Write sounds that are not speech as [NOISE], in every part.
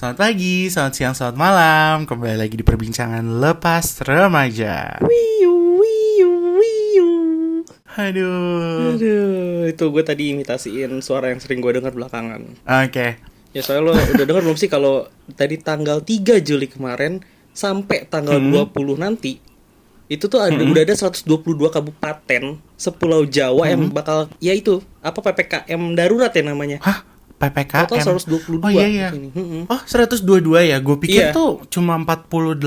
Selamat pagi, selamat siang, selamat malam. Kembali lagi di perbincangan lepas remaja. Wiu, wiu, wiu. Aduh. Aduh, itu gue tadi imitasiin suara yang sering gue dengar belakangan. Oke. Ya soalnya lo udah dengar belum sih kalau tadi tanggal 3 Juli kemarin sampai tanggal Hmm. 20 nanti itu tuh ada udah ada 122 kabupaten sepulau Jawa yang Hmm. bakal ya itu apa PPKM darurat ya namanya. Hah? PPKM? Total 122 Oh iya iya. ini. Oh 122 ya? Gue pikir Iya. tuh cuma 48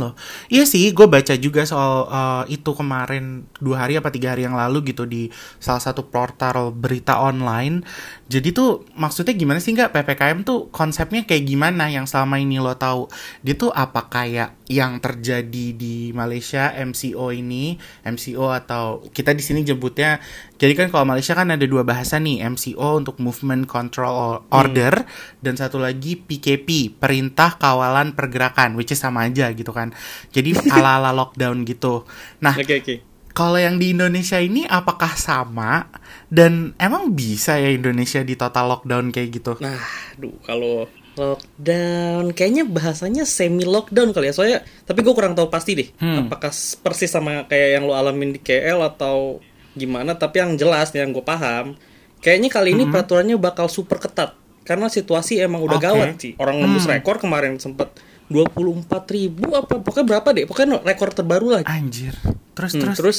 loh. Iya sih, gue baca juga soal eh, itu kemarin dua hari apa tiga hari yang lalu gitu di salah satu portal berita online. Jadi tuh maksudnya gimana sih nggak PPKM tuh konsepnya kayak gimana yang selama ini lo tahu? Dia tuh apa kayak yang terjadi di Malaysia MCO ini, MCO atau kita di sini jemputnya. Jadi kan kalau Malaysia kan ada dua bahasa nih, MCO untuk Movement Control Order dan satu lagi PKP, Perintah Kawalan Pergerakan, which is sama aja gitu kan. Jadi [LAUGHS] ala-ala lockdown gitu. Nah, Oke oke. kalau yang di Indonesia ini apakah sama dan emang bisa ya Indonesia di total lockdown kayak gitu? Nah, duh kalau lockdown kayaknya bahasanya semi lockdown kali ya soalnya tapi gue kurang tahu pasti deh Hmm. apakah persis sama kayak yang lo alamin di KL atau gimana tapi yang jelas yang gue paham kayaknya kali ini peraturannya bakal super ketat karena situasi emang udah Oke. gawat sih orang nembus rekor kemarin sempet 24 ribu apa pokoknya berapa deh pokoknya rekor terbaru lah Anjir. Terus Hmm, terus. terus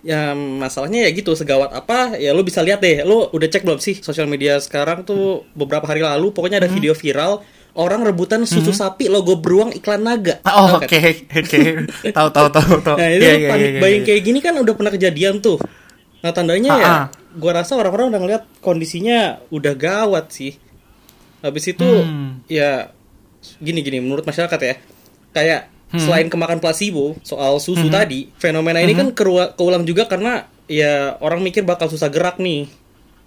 ya masalahnya ya gitu segawat apa ya lu bisa lihat deh lu udah cek belum sih sosial media sekarang tuh beberapa hari lalu pokoknya Hmm. ada video viral orang rebutan susu sapi logo beruang iklan naga Oh, Tau oke, kan? oke. Tahu tahu tahu tahu. nah itu tuh iya, panik iya, buying iya. kayak gini kan udah pernah kejadian tuh nah tandanya ya Ah, ah. Gua rasa orang-orang udah ngeliat kondisinya udah gawat sih habis itu Hmm. ya gini gini menurut masyarakat ya kayak Hmm. selain kemakan placebo soal susu tadi fenomena ini kan kerua- keulang juga karena ya orang mikir bakal susah gerak nih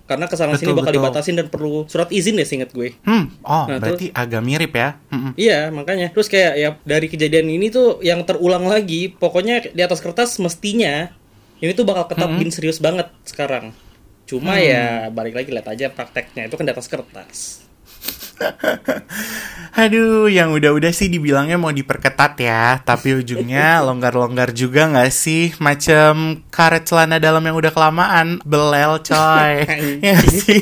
karena ke sana sini Betul, bakal betul. dibatasin dan perlu surat izin deh seinget gue Hmm, oh Nah, berarti agak mirip ya. Hmm, hmm. Iya makanya terus kayak ya dari kejadian ini tuh yang terulang lagi pokoknya di atas kertas mestinya ini tuh bakal ketat bin serius banget sekarang cuma ya balik lagi lihat aja prakteknya. Itu kan di atas kertas [LAUGHS] Aduh, yang udah-udah sih dibilangnya mau diperketat ya, tapi ujungnya [LAUGHS] longgar-longgar juga nggak sih? Macam karet celana dalam yang udah kelamaan, belel coy. [LAUGHS] ya sih?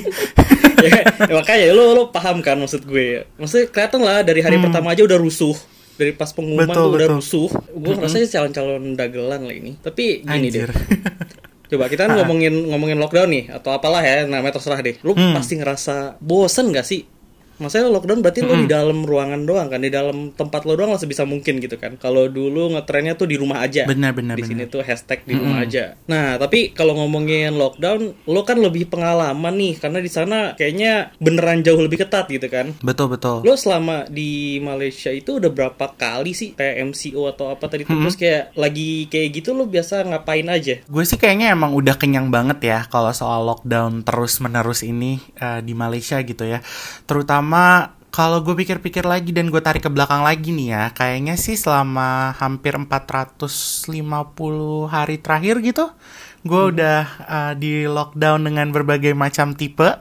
ya, ya makanya lo lo paham kan maksud gue. Maksudnya kelihatan lah dari hari pertama aja udah rusuh. Dari pas pengumuman Betul, tuh udah betul. rusuh. Gue rasanya calon-calon dagelan lah ini. Tapi gini Anjir. deh coba kita kan ngomongin ngomongin lockdown nih atau apalah ya namanya terserah deh. Lu Hmm. pasti ngerasa bosen gak sih Maksudnya lockdown berarti lo di dalam ruangan doang kan, di dalam tempat lo doang lah sebisa mungkin gitu kan. Kalau dulu ngetrennya tuh di rumah aja. Benar, benar, Di sini tuh hashtag di rumah aja. Nah, tapi kalau ngomongin lockdown, lo kan lebih pengalaman nih karena di sana kayaknya beneran jauh lebih ketat gitu kan. Betul, betul. Lo selama di Malaysia itu udah berapa kali sih kayak MCO atau apa tadi tuh terus kayak lagi kayak gitu lo biasa ngapain aja? Gue sih kayaknya emang udah kenyang banget ya kalau soal lockdown terus-menerus ini eh, di Malaysia gitu ya. Terutama kalau gue pikir-pikir lagi dan gue tarik ke belakang lagi nih ya, kayaknya sih selama hampir 450 hari terakhir gitu, gue udah eh, di lockdown dengan berbagai macam tipe.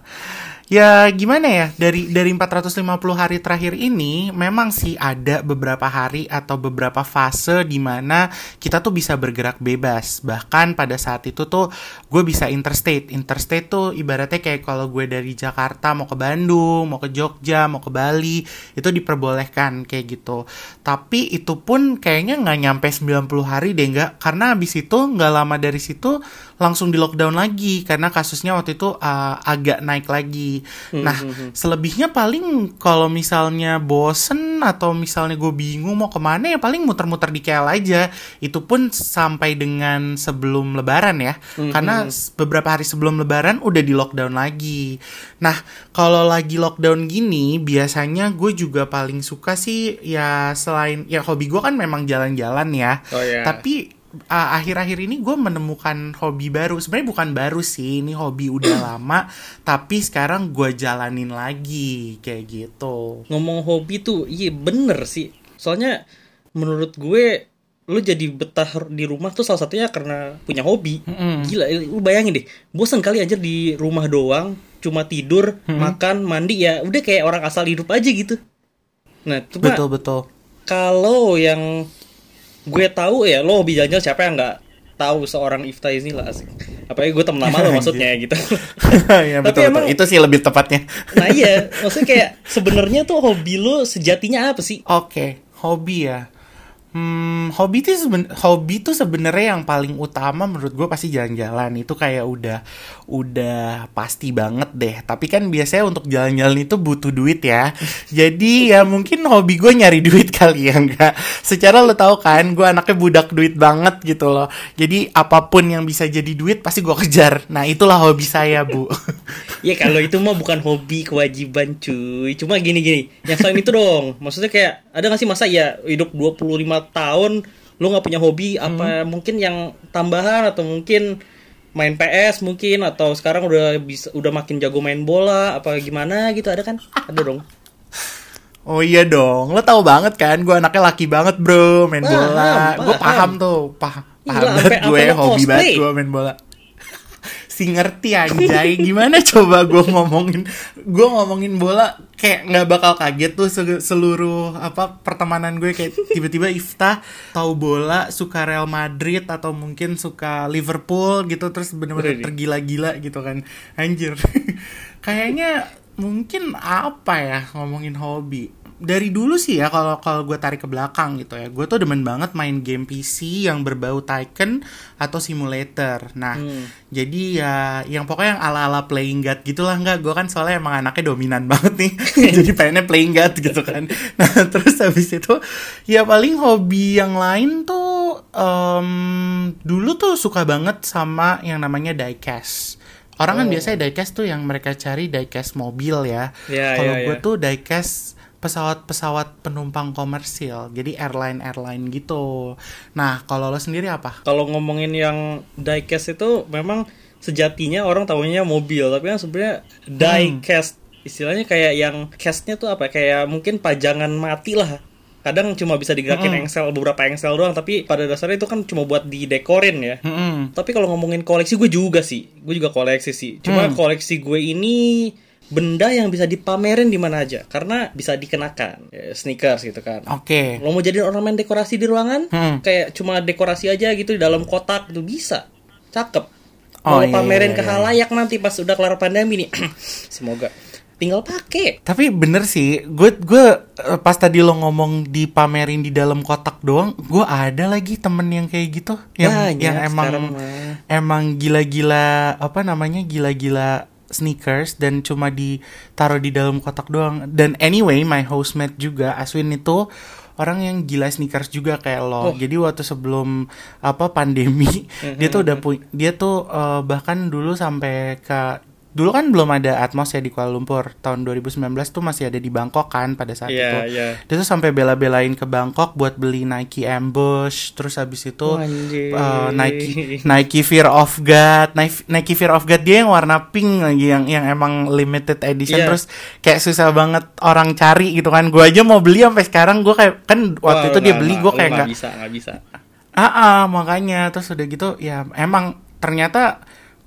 Ya gimana ya? Dari dari 450 hari terakhir ini memang sih ada beberapa hari atau beberapa fase di mana kita tuh bisa bergerak bebas. Bahkan pada saat itu tuh gue bisa interstate. Interstate tuh ibaratnya kayak kalau gue dari Jakarta mau ke Bandung mau ke Jogja mau ke Bali itu diperbolehkan kayak gitu. Tapi itu pun kayaknya nggak nyampe 90 hari deh nggak. Karena habis itu nggak lama dari situ langsung di lockdown lagi karena kasusnya waktu itu uh, agak naik lagi. Nah, selebihnya paling kalau misalnya bosen atau misalnya gue bingung mau ke mana ya paling muter-muter di KL aja. Itu pun sampai dengan sebelum Lebaran ya, karena beberapa hari sebelum Lebaran udah di lockdown lagi. Nah, kalau lagi lockdown gini, biasanya gue juga paling suka sih ya selain ya hobi gue kan memang jalan-jalan ya. Oh, ya. Tapi uh, akhir-akhir ini gue menemukan hobi baru. Sebenarnya bukan baru sih, ini hobi udah [CLEARS THROAT] lama, tapi sekarang gue jalanin lagi kayak gitu. ngomong hobi tuh iya bener sih soalnya menurut gue lu jadi betah di rumah tuh salah satunya karena punya hobi Mm-mm. gila lu bayangin deh bosan kali aja di rumah doang cuma tidur makan mandi ya udah kayak orang asal hidup aja gitu Nah, cuma betul betul kalau yang gue tahu ya lo hobi jalan-jalan siapa yang nggak tahu seorang Ifta ini lah asik. Apalagi gue temen lama lo [LAUGHS] maksudnya gitu. [LAUGHS] ya Tapi betul, emang- betul itu sih lebih tepatnya nah iya, [LAUGHS] maksudnya kayak sebenarnya tuh hobi lo sejatinya apa sih? Oke, hobi ya. Hmm, hobi tuh seben hobi tuh sebenarnya yang paling utama menurut gue pasti jalan-jalan itu kayak udah udah pasti banget deh. Tapi kan biasanya untuk jalan-jalan itu butuh duit ya. [LAUGHS] Jadi ya mungkin hobi gue nyari duit [LAUGHS] kali ya enggak. Secara lo tau kan, gue anaknya budak duit banget gitu loh. Jadi apa pun yang bisa jadi duit pasti gue kejar. Nah itulah hobi saya bu. [LAUGHS] Ya kalau itu mah bukan hobi kewajiban cuy. Cuma gini-gini. Yang selain itu dong. Maksudnya kayak ada gak sih masa ya hidup 25 tahun lu nggak punya hobi apa mungkin yang tambahan atau mungkin main PS mungkin atau sekarang udah bisa udah makin jago main bola apa gimana gitu ada kan? Ada dong. [LAUGHS] Oh iya dong, lo tau banget kan, gue anaknya laki banget bro, main Paham, bola. Gue paham. tuh, paham, paham Gila, banget gue, hobi banget gue main bola. Si ngerti anjay, gimana coba gue ngomongin, gue ngomongin bola kayak nggak bakal kaget tuh se- seluruh apa pertemanan gue. Kayak tiba-tiba Ifta tahu bola, suka Real Madrid atau mungkin suka Liverpool gitu, terus bener-bener tergila-gila gitu kan, anjir. [LAUGHS] Kayaknya mungkin apa ya ngomongin hobi dari dulu sih ya kalau kalau gue tarik ke belakang gitu ya gue tuh demen banget main game PC yang berbau Tycoon atau simulator nah Hmm. jadi ya yang pokoknya yang ala ala playing god gitulah nggak gue kan soalnya emang anaknya dominan banget nih [LAUGHS] [LAUGHS] jadi pengennya playing god gitu kan nah [LAUGHS] terus habis itu ya paling hobi yang lain tuh em, dulu tuh suka banget sama yang namanya diecast orang kan Oh. biasanya diecast tuh yang mereka cari diecast mobil ya Ya, kalau ya, gue ya. tuh diecast pesawat-pesawat penumpang komersil jadi airline airline gitu nah kalau lo sendiri apa Kalau ngomongin yang diecast itu memang sejatinya orang tahunya mobil, tapi kan sebenarnya diecast istilahnya kayak yang castnya tuh apa? Kayak mungkin pajangan mati lah. Kadang cuma bisa digerakin Mm-mm. engsel beberapa engsel doang, tapi pada dasarnya itu kan cuma buat didekorin ya. Mm-mm. Tapi kalau ngomongin koleksi gue juga sih, gue juga koleksi sih. Cuma Hmm. koleksi gue ini benda yang bisa dipamerin di mana aja karena bisa dikenakan Ya, sneakers gitu kan. Oke. Lo mau jadi ornamen dekorasi di ruangan Hmm. kayak cuma dekorasi aja gitu di dalam kotak itu bisa. Cakep. Oh, mau iya, pamerin iya, ke iya. halayak nanti pas udah kelar pandemi nih. [CLEARS THROAT] Semoga. Tinggal pakai tapi bener sih gue gue eh, pas tadi lo ngomong dipamerin di dalam kotak doang gue ada lagi temen yang kayak gitu yang Banyak yang emang emang gila-gila apa namanya gila-gila sneakers dan cuma ditaruh di dalam kotak doang. Dan anyway my housemate juga Aswin itu orang yang gila sneakers juga kayak lo. Oh. jadi waktu sebelum apa pandemi [LAUGHS] dia tuh udah punya dia tuh eh, bahkan dulu sampai ke dulu kan belum ada Atmos ya di Kuala Lumpur. Tahun 2019 tuh masih ada di Bangkok kan pada saat Iya, itu. iya. dia tuh sampai bela-belain ke Bangkok buat beli Nike Ambush. Terus habis itu Oh, uh, Nike Nike Fear of God. Nike, Nike Fear of God dia yang warna pink lagi yang yang emang limited edition. Iya. terus kayak susah banget orang cari gitu kan. Gue aja mau beli sampai sekarang gue kayak kan waktu Wah, itu dia nggak- beli gue kayak nggak bisa nggak bisa. Ah ah, makanya. Terus udah gitu ya emang ternyata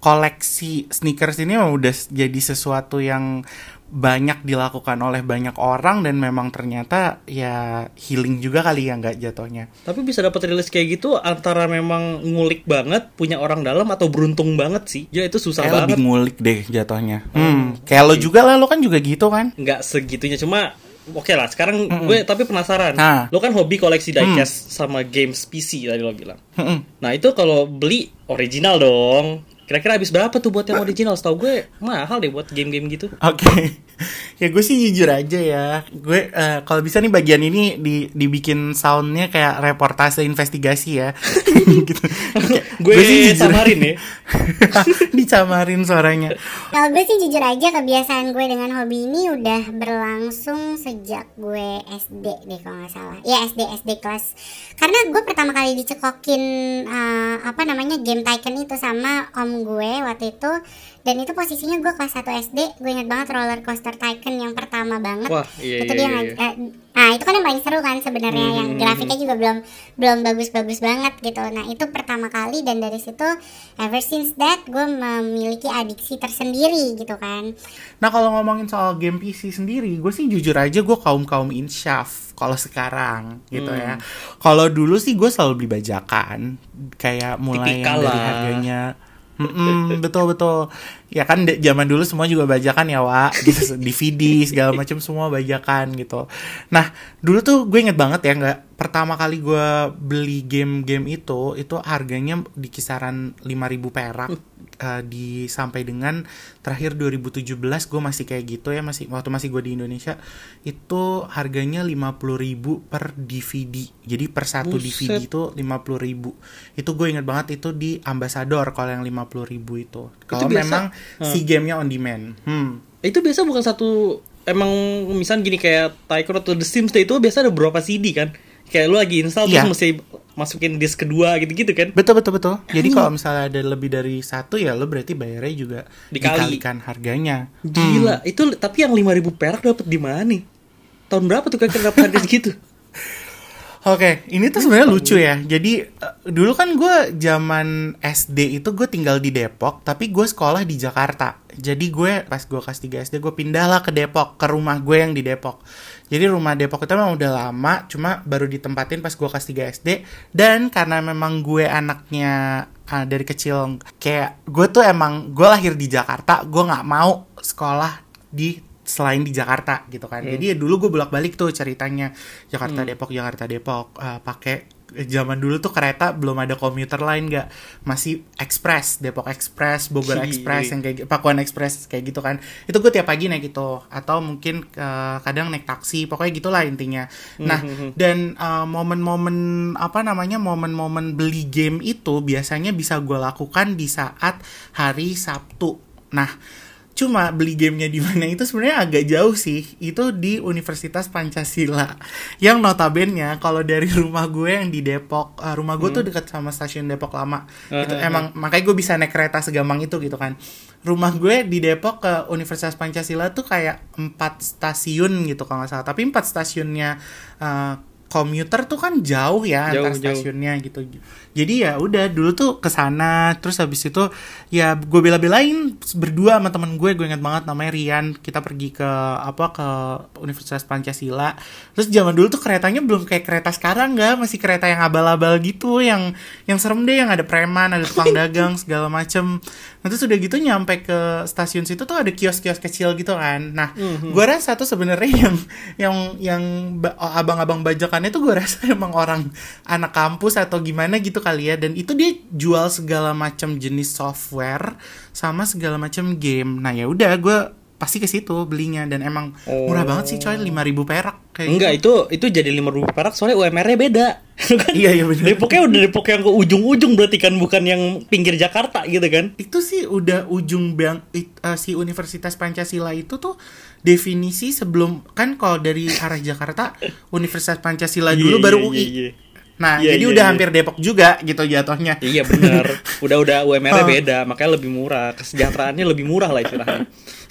koleksi sneakers ini emang udah jadi sesuatu yang banyak dilakukan oleh banyak orang dan memang ternyata ya healing juga kali ya nggak jatuhnya. Tapi bisa dapat rilis kayak gitu antara memang ngulik banget punya orang dalam atau beruntung banget sih? Ya itu susah kayak lebih banget. ngulik deh jatuhnya. Hmm kayak lo juga lah lo kan juga gitu kan? Nggak segitunya cuma oke lah sekarang gue tapi penasaran. Ah. lo kan hobi koleksi diecast sama games PC tadi lo bilang. Mm-mm. nah itu kalau beli original dong kira-kira habis berapa tuh buat yang original setahu gue mahal deh buat game-game gitu Oke, [LAUGHS] ya gue sih jujur aja ya. Gue eh, kalau bisa nih bagian ini di dibikin soundnya kayak reportase investigasi ya. [LAUGHS] gitu. gue samarin ya [LAUGHS] Dicamarin suaranya. Kalau gue sih jujur aja kebiasaan gue dengan hobi ini udah berlangsung sejak gue SD deh kalau nggak salah. Ya SD SD kelas. Karena gue pertama kali dicekokin eh, apa namanya game Tycoon itu sama om om gue waktu itu dan itu posisinya gue kelas 1 SD gue inget banget roller coaster tycoon yang pertama banget Wah, iya, itu iya, dia iya, eh, nah itu kan yang paling seru kan sebenarnya yang Hmm. grafiknya juga belum belum bagus-bagus banget gitu nah itu pertama kali dan dari situ ever since that gue memiliki adiksi tersendiri gitu kan Nah kalau ngomongin soal game PC sendiri, gue sih jujur aja gue kaum kaum insyaf kalau sekarang gitu Hmm. ya. Kalau dulu sih gue selalu beli bajakan, kayak mulai Tipikal yang dari lah. Harganya. Mm-mm, betul betul. Ya kan zaman dulu semua juga bajakan ya Wak, gitu, [LAUGHS] DVD segala macam semua bajakan gitu. Nah dulu tuh gue inget banget ya nggak pertama kali gue beli game-game itu itu harganya di kisaran 5000 perak eh, di sampai dengan terakhir 2017 gue masih kayak gitu ya masih waktu masih gue di Indonesia itu harganya 50.000 per DVD jadi per satu Buset. DVD itu 50.000 itu gue inget banget itu di Ambassador kalau yang 50.000 itu. Kalau memang Hmm. si gamenya on demand hmm. Itu biasa bukan satu emang misalnya gini kayak Tycoon atau The Sims itu biasa ada beberapa CD kan. Kayak lu lagi install Iya. terus mesti masukin disk kedua gitu-gitu kan. Betul betul betul. Jadi kalau misalnya ada lebih dari satu ya lo berarti bayarnya juga Dikali. dikalikan harganya. Gila, itu tapi yang 5000 perak dapat di mana nih? Tahun berapa tuh kira-kira dapat harga segitu? [LAUGHS] Oke, ini tuh sebenarnya lucu ya. Jadi eh, dulu kan gue zaman SD itu gue tinggal di Depok, tapi gue sekolah di Jakarta. Jadi gue pas gue kelas 3 SD gue pindah lah ke Depok, ke rumah gue yang di Depok. Jadi rumah Depok itu memang udah lama, cuma baru ditempatin pas gue kelas 3 SD. Dan karena memang gue anaknya ah, dari kecil, kayak gue tuh emang gue lahir di Jakarta, gue nggak mau sekolah di selain di Jakarta gitu kan. Jadi ya dulu gue bolak-balik tuh ceritanya. Jakarta Depok Jakarta Depok. Eh, pakai eh, zaman dulu tuh kereta belum ada komuter lain nggak. Masih Express Depok Express Bogor Iya. Express yang kayak Pakuan Express kayak gitu kan. Itu gue tiap pagi naik gitu atau mungkin eh, kadang naik taksi. Pokoknya gitulah intinya. Nah dan eh, momen-momen apa namanya momen-momen beli game itu biasanya bisa gue lakukan di saat hari Sabtu. Nah Cuma beli gamenya di mana itu sebenarnya agak jauh sih. Itu di Universitas Pancasila. Yang notabene kalau dari rumah gue yang di Depok, eh, rumah gue tuh dekat sama stasiun Depok Lama. Itu Ah, ah, emang makanya gue bisa naik kereta segampang itu gitu kan. Rumah gue di Depok ke Universitas Pancasila tuh kayak empat stasiun gitu kalau nggak salah. Tapi empat stasiunnya eh, komuter tuh kan jauh ya Jauh, antar jauh. stasiunnya gitu. Jadi ya udah dulu tuh ke sana terus habis itu ya gue bela-belain berdua sama temen gue gue ingat banget namanya Rian. Kita pergi ke apa ke Universitas Pancasila. Terus zaman dulu tuh keretanya belum kayak kereta sekarang nggak. Masih kereta yang abal-abal gitu yang yang serem deh yang ada preman ada tukang [LAUGHS] dagang segala macem. Nah terus udah gitu nyampe ke stasiun situ tuh ada kios-kios kecil gitu kan. Nah gue rasa tuh sebenarnya [LAUGHS] yang yang yang ba- abang-abang bajakannya tuh gue rasa emang orang anak kampus atau gimana gitu kali ya. Dan itu dia jual segala macam jenis software sama segala macam game. Nah ya udah gue pasti ke situ belinya dan emang murah Oh. banget sih coy 5000 perak kayak Enggak, gitu. itu itu jadi 5000 perak soalnya UMR-nya beda. [LAUGHS] kan? Iya, iya, bener. Depoknya udah Depok yang ke ujung-ujung berarti kan bukan yang pinggir Jakarta gitu kan. itu sih udah ujung bang it- eh, si Universitas Pancasila itu tuh definisi sebelum kan kalau dari arah Jakarta [LAUGHS] Universitas Pancasila dulu Iya, baru iya, UI iya, iya. nah Iya, jadi iya, udah iya. hampir Depok juga gitu jatuhnya Iya bener [LAUGHS] Udah udah UMR-nya Oh. beda Makanya lebih murah Kesejahteraannya lebih murah lah istilahnya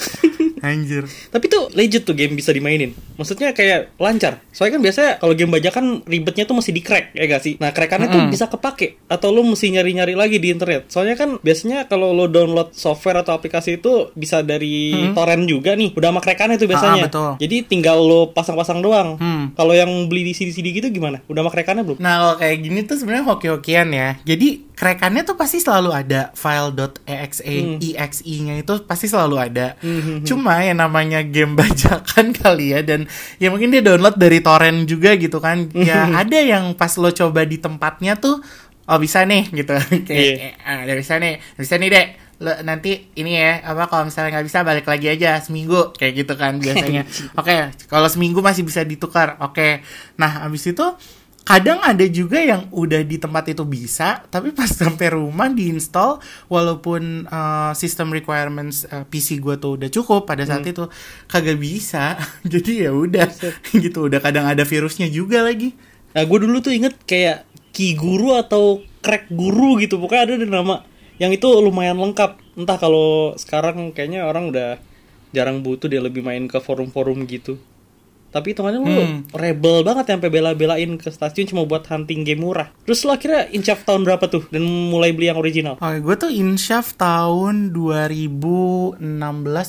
[LAUGHS] anjir Tapi tuh legit tuh game bisa dimainin Maksudnya kayak lancar Soalnya kan biasanya kalau game bajakan ribetnya tuh masih di crack ya gak sih Nah crackannya tuh bisa kepake Atau lu mesti nyari-nyari lagi di internet Soalnya kan biasanya kalau lo download software atau aplikasi itu Bisa dari torrent juga nih Udah sama crackannya tuh biasanya Ah, betul. Jadi tinggal lo pasang-pasang doang Hmm. Kalau yang beli di CD-CD gitu gimana? Udah sama crackannya belum? Nah kalau kayak gini tuh sebenarnya hoki-hokian ya. Jadi krekannya tuh pasti selalu ada file.exe Hmm. exe-nya itu pasti selalu ada. Cuma yang namanya game [LAUGHS] bajakan kali ya dan ya mungkin dia download dari torrent juga gitu kan. Ya ada yang pas lo coba di tempatnya tuh oh bisa nih gitu. [LAUGHS] Kayak Iya. ah, bisa nih, bisa nih dek. Lo, nanti ini ya apa kalau misalnya nggak bisa balik lagi aja seminggu kayak gitu kan biasanya. [LAUGHS] Oke, kalau seminggu masih bisa ditukar. Oke. Nah, habis itu kadang ada juga yang udah di tempat itu bisa tapi pas [LAUGHS] sampai rumah diinstal walaupun uh, system requirements uh, PC gue tuh udah cukup pada saat itu kagak bisa [LAUGHS] jadi ya udah [LAUGHS] gitu udah kadang ada virusnya juga lagi Nah, gue dulu tuh inget kayak Ki Guru atau Crack Guru gitu. Pokoknya ada ada nama yang itu lumayan lengkap. Entah kalau sekarang kayaknya orang udah jarang butuh dia lebih main ke forum-forum gitu. Tapi hitungannya lu Hmm. rebel banget sampai bela-belain ke stasiun cuma buat hunting game murah. Terus lu akhirnya inchaf tahun berapa tuh dan mulai beli yang original? Oke, gue tuh insyaf tahun 2016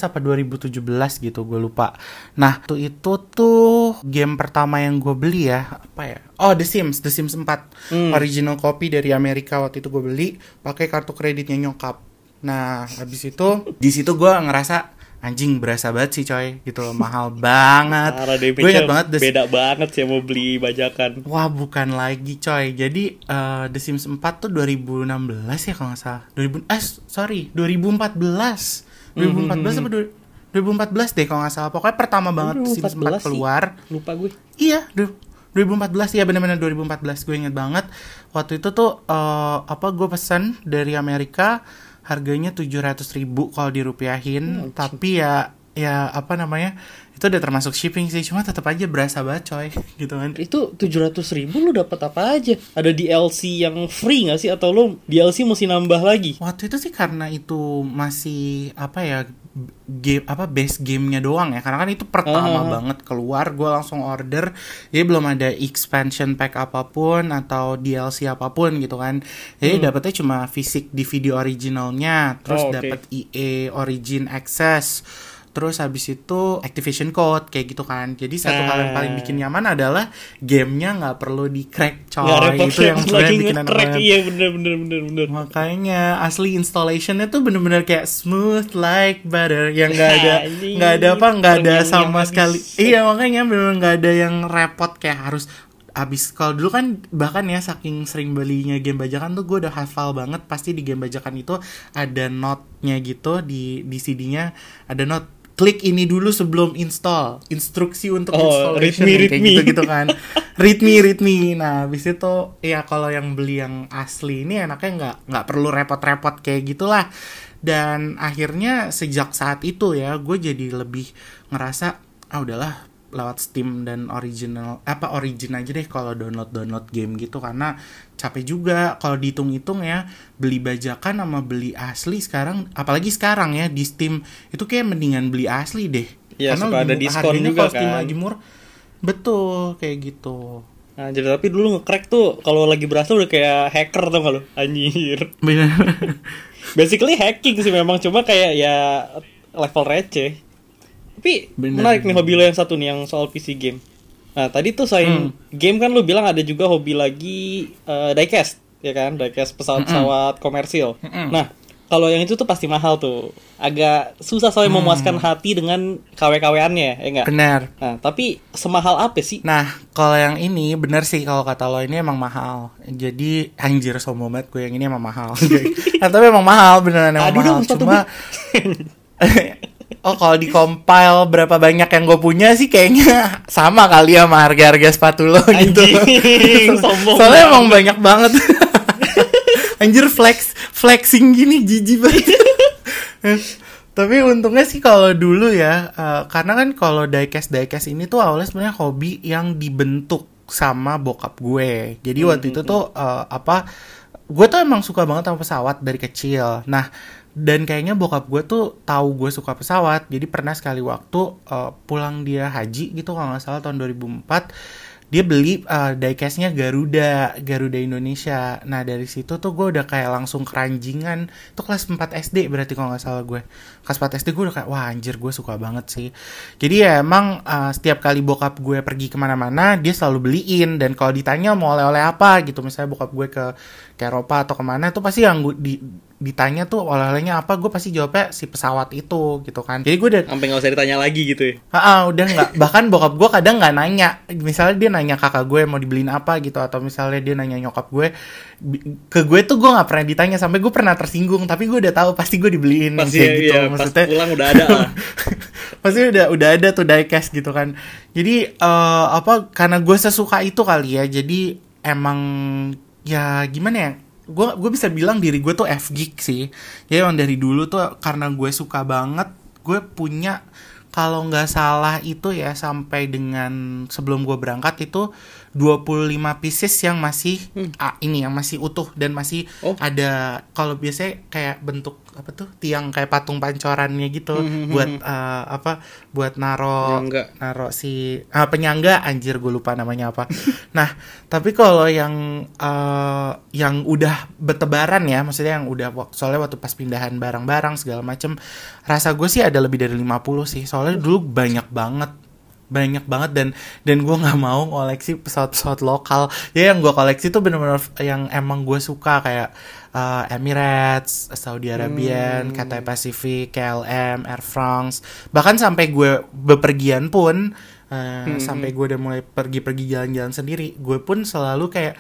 apa 2017 gitu, gue lupa. Nah, tuh itu tuh game pertama yang gue beli ya, apa ya? Oh, The Sims, The Sims 4. Hmm. Original copy dari Amerika waktu itu gue beli pakai kartu kreditnya nyokap. Nah, habis itu di situ gue ngerasa anjing berasa banget sih coy. Gitu loh, mahal banget. Gue ingat banget The beda banget sih mau beli bajakan. Wah bukan lagi coy. Jadi eh, The Sims 4 tuh 2016 ya kalau nggak salah. 2000, Eh sorry 2014 2014 apa du- 2014 deh kalau nggak salah. Pokoknya pertama banget The Sims 2014 4 sih. keluar. Lupa gue. Iya du- 2014 ya benar-benar 2014 gue inget banget. Waktu itu tuh eh, Apa gue pesan dari Amerika Harganya 700 ribu kalau dirupiahin Tapi ya Ya apa namanya Itu udah termasuk shipping sih Cuma tetap aja berasa banget coy [LAUGHS] Gitu kan Itu 700 ribu lu dapat apa aja? Ada DLC yang free nggak sih? Atau lu DLC mesti nambah lagi? Waktu itu sih karena itu masih apa ya game apa base gamenya doang ya karena kan itu pertama Ah. banget keluar gue langsung order jadi belum ada expansion pack apa pun atau DLC apa pun gitu kan jadi dapetnya cuma fisik DVD originalnya terus Hmm. Oh, oke. dapet EA Origin Access terus habis itu activation code kayak gitu kan. Jadi satu hal yang paling bikin nyaman adalah gamenya nggak perlu di crack coy repot itu yang [LAUGHS] sebenarnya lagi bikin enak banget. Iya bener bener bener bener. Makanya asli installationnya tuh bener-bener kayak smooth like butter. Yang nggak ada [LAUGHS] nggak ada apa nggak ada sama habis. sekali. Iya makanya bener nggak ada yang repot. Kayak harus abis kalau dulu kan bahkan ya saking sering belinya game bajakan tuh gue udah hafal banget. Pasti di game bajakan itu ada note-nya gitu di di CD-nya ada note klik ini dulu sebelum install. Instruksi untuk Oh, installation. read me, yang read kayak gitu gitu kan. Read me read me. Nah habis itu ya kalau yang beli yang asli ini enaknya nggak nggak perlu repot-repot kayak gitulah. Dan akhirnya sejak saat itu ya gue jadi lebih ngerasa ah udahlah lewat Steam dan original apa origin aja deh kalau download download game gitu karena capek juga kalau dihitung-hitung ya beli bajakan sama beli asli sekarang apalagi sekarang ya di Steam itu kayak mendingan beli asli deh Iya, suka ada mu- diskon juga kalau Steam kan. lagi murah betul kayak gitu Nah, jadi tapi dulu nge-crack tuh kalau lagi berasa udah kayak hacker tuh kalau anjir. [LAUGHS] Basically hacking sih memang cuma kayak ya level receh. Tapi Bener. menarik nih hobi lo yang satu nih yang soal PC game. Nah, tadi tuh selain game kan lu bilang ada juga hobi lagi eh, diecast, ya kan? Diecast pesawat-pesawat komersil. Nah, kalau yang itu tuh pasti mahal tuh. Agak susah soalnya memuaskan hati dengan KW-KW-annya, ya enggak? bener Nah, tapi semahal apa sih? Nah, kalau yang ini bener sih kalau kata lo ini emang mahal. Jadi anjir sombong banget gue yang ini emang mahal. [LAUGHS] nah, tapi emang mahal beneran emang Aduh mahal. dong, Cuma [LAUGHS] Oh kalau di compile berapa banyak yang gue punya sih kayaknya [LAUGHS] sama kali ya sama harga-harga sepatu lo gitu. [LAUGHS] Anjing, sombong [LAUGHS] Soalnya banget. emang banyak banget. Anjir flex flexing gini jijik banget. Tapi untungnya sih kalau dulu ya, eh, karena kan kalau diecast diecast ini tuh awalnya sebenarnya hobi yang dibentuk sama bokap gue. Jadi waktu itu tuh eh, apa? Gue tuh emang suka banget sama pesawat dari kecil. Nah, dan kayaknya bokap gue tuh tahu gue suka pesawat. Jadi pernah sekali waktu eh, pulang dia haji gitu kalau nggak salah tahun 2004 dia beli uh, diecastnya Garuda Garuda Indonesia. Nah dari situ tuh gue udah kayak langsung keranjingan. Itu kelas 4 SD berarti kalau nggak salah gue. Kelas 4 SD gue udah kayak wah anjir gue suka banget sih. Jadi ya emang uh, setiap kali bokap gue pergi ke mana-mana dia selalu beliin. Dan kalau ditanya mau oleh-oleh apa gitu misalnya bokap gue ke ke Eropa atau ke mana tuh pasti yang gue di, ditanya tuh oleh-olehnya apa gue pasti jawabnya si pesawat itu gitu kan. Jadi gue udah Sampai nggak usah ditanya lagi gitu ya. Ah, ah, udah nggak. Bahkan bokap gue kadang nggak nanya. Misalnya dia nanya kakak gue mau dibeliin apa gitu atau misalnya dia nanya nyokap gue ke gue tuh gue nggak pernah ditanya sampai gue pernah tersinggung. Tapi gue udah tahu pasti gue dibeliin Pasti kayak ya, gitu. iya, pas maksudnya pulang udah ada lah. [LAUGHS] pasti udah udah ada tuh diecast gitu kan. Jadi eh, apa karena gue sesuka itu kali ya. Jadi emang ya gimana ya gue gue bisa bilang diri gue tuh F geek sih ya emang dari dulu tuh karena gue suka banget gue punya kalau nggak salah itu ya sampai dengan sebelum gue berangkat itu 25 pieces yang masih ah, ini yang masih utuh dan masih Oh. ada kalau biasanya kayak bentuk apa tuh tiang kayak patung pancorannya gitu Hmm, buat eh, apa buat naro Penyangga. naro si ah, penyangga anjir gue lupa namanya apa. [LAUGHS] Nah tapi kalau yang eh, yang udah bertebaran ya maksudnya yang udah soalnya waktu pas pindahan barang-barang segala macem rasa gue sih ada lebih dari 50 sih. Soalnya dulu banyak banget banyak banget dan dan gue nggak mau koleksi pesawat-pesawat lokal. Ya yang gue koleksi tuh bener-bener yang emang gue suka kayak uh, Emirates, Saudi Arabian, Cathay Pacific, KLM, Air France. Bahkan sampai gue bepergian pun uh, sampai gue udah mulai pergi-pergi jalan-jalan sendiri gue pun selalu kayak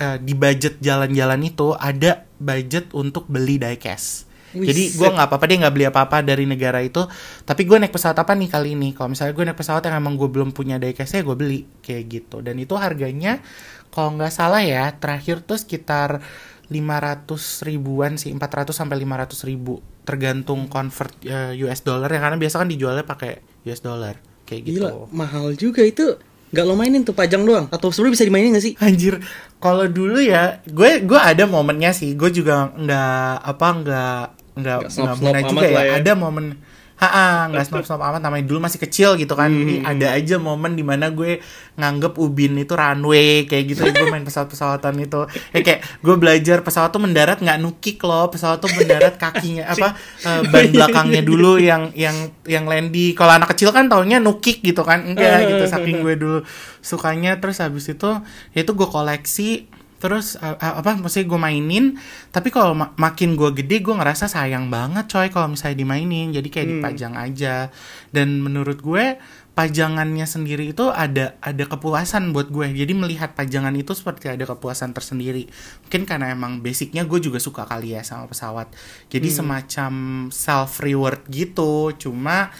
uh, di budget jalan-jalan itu ada budget untuk beli diecast Wih, jadi gue nggak apa-apa dia nggak beli apa-apa dari negara itu. Tapi gue naik pesawat apa nih kali ini? Kalau misalnya gue naik pesawat yang emang gue belum punya diecastnya gue beli kayak gitu. Dan itu harganya kalau nggak salah ya terakhir tuh sekitar 500 ribuan sih 400 sampai 500 ribu. Tergantung convert eh, US dollar ya karena biasa kan dijualnya pakai US dollar kayak gitu. Gila, mahal juga. Itu. Nggak lo mainin tuh pajang doang. Atau sebenarnya bisa dimainin nggak sih? Anjir, kalau dulu ya, gue gue ada momennya sih. Gue juga nggak apa nggak nggak Nggak amat juga ya. ya. Ada momen, ha nggak snob snob amat. Namanya dulu masih kecil gitu kan. Jadi Hmm. ada aja momen di mana gue nganggep ubin itu runway kayak gitu. gue main pesawat pesawatan itu. Ya kayak gue belajar pesawat tuh mendarat nggak nukik loh. Pesawat tuh mendarat kakinya [LAUGHS] apa eh, ban belakangnya dulu yang yang yang landing. Kalau anak kecil kan taunya nukik gitu kan. Enggak gitu. Saking gue dulu sukanya terus habis itu ya itu gue koleksi terus uh, apa maksudnya gue mainin tapi kalau ma- makin gue gede gue ngerasa sayang banget coy kalau misalnya dimainin. Jadi kayak dipajang aja. Dan menurut gue pajangannya sendiri itu ada ada kepuasan buat gue. Jadi melihat pajangan itu seperti ada kepuasan tersendiri. Mungkin karena emang basicnya gue juga suka kali ya sama pesawat. Jadi semacam self reward gitu. Cuma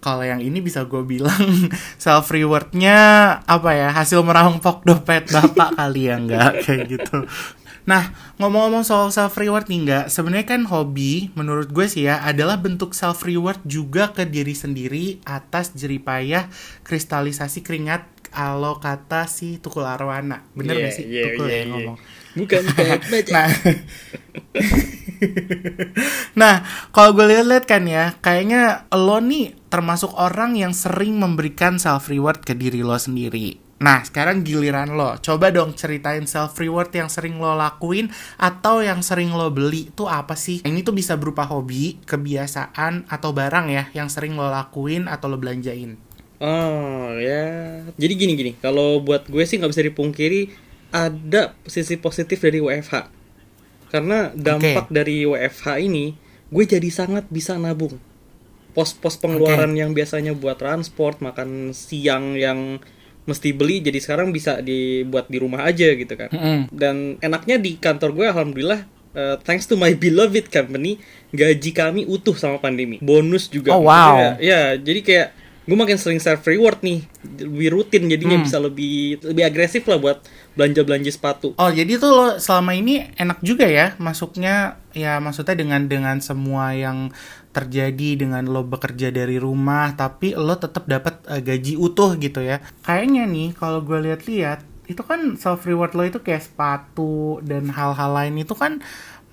kalau yang ini bisa gue bilang [LAUGHS] self rewardnya apa ya hasil merampok dompet bapak kali ya enggak? [LAUGHS] Kayak gitu. Nah ngomong-ngomong soal self reward nih enggak? Sebenarnya kan hobi menurut gue sih ya adalah bentuk self reward juga ke diri sendiri atas jeripayah kristalisasi keringat kalau kata si Tukul Arwana. Bener Iya, gak sih? iya, Tukul iya, ya iya. ngomong Bukan [LAUGHS] baca. Nah, [LAUGHS] nah kalau gue lihat-lihat kan ya, kayaknya lo nih termasuk orang yang sering memberikan self reward ke diri lo sendiri. Nah, sekarang giliran lo. Coba dong ceritain self reward yang sering lo lakuin atau yang sering lo beli itu apa sih? Ini tuh bisa berupa hobi, kebiasaan atau barang ya yang sering lo lakuin atau lo belanjain. Oh ya, jadi gini gini. Kalau buat gue sih nggak bisa dipungkiri ada sisi positif dari WFH. Karena dampak dari WFH ini, gue jadi sangat bisa nabung. Pos-pos pengeluaran yang biasanya buat transport, makan siang yang mesti beli, jadi sekarang bisa dibuat di rumah aja gitu kan. Mm-mm. Dan enaknya di kantor gue, alhamdulillah, uh, thanks to my [LAUGHS] beloved company, gaji kami utuh sama pandemi. Bonus juga. Oh, wow. Maksudnya, Ya, jadi kayak gue makin sering self reward nih, lebih rutin jadinya bisa lebih lebih agresif lah buat belanja belanja sepatu. Oh jadi tuh lo selama ini enak juga ya masuknya ya maksudnya dengan dengan semua yang terjadi dengan lo bekerja dari rumah tapi lo tetap dapat eh, gaji utuh gitu ya. Kayaknya nih kalau gue lihat-lihat itu kan self reward lo itu kayak sepatu dan hal-hal lain itu kan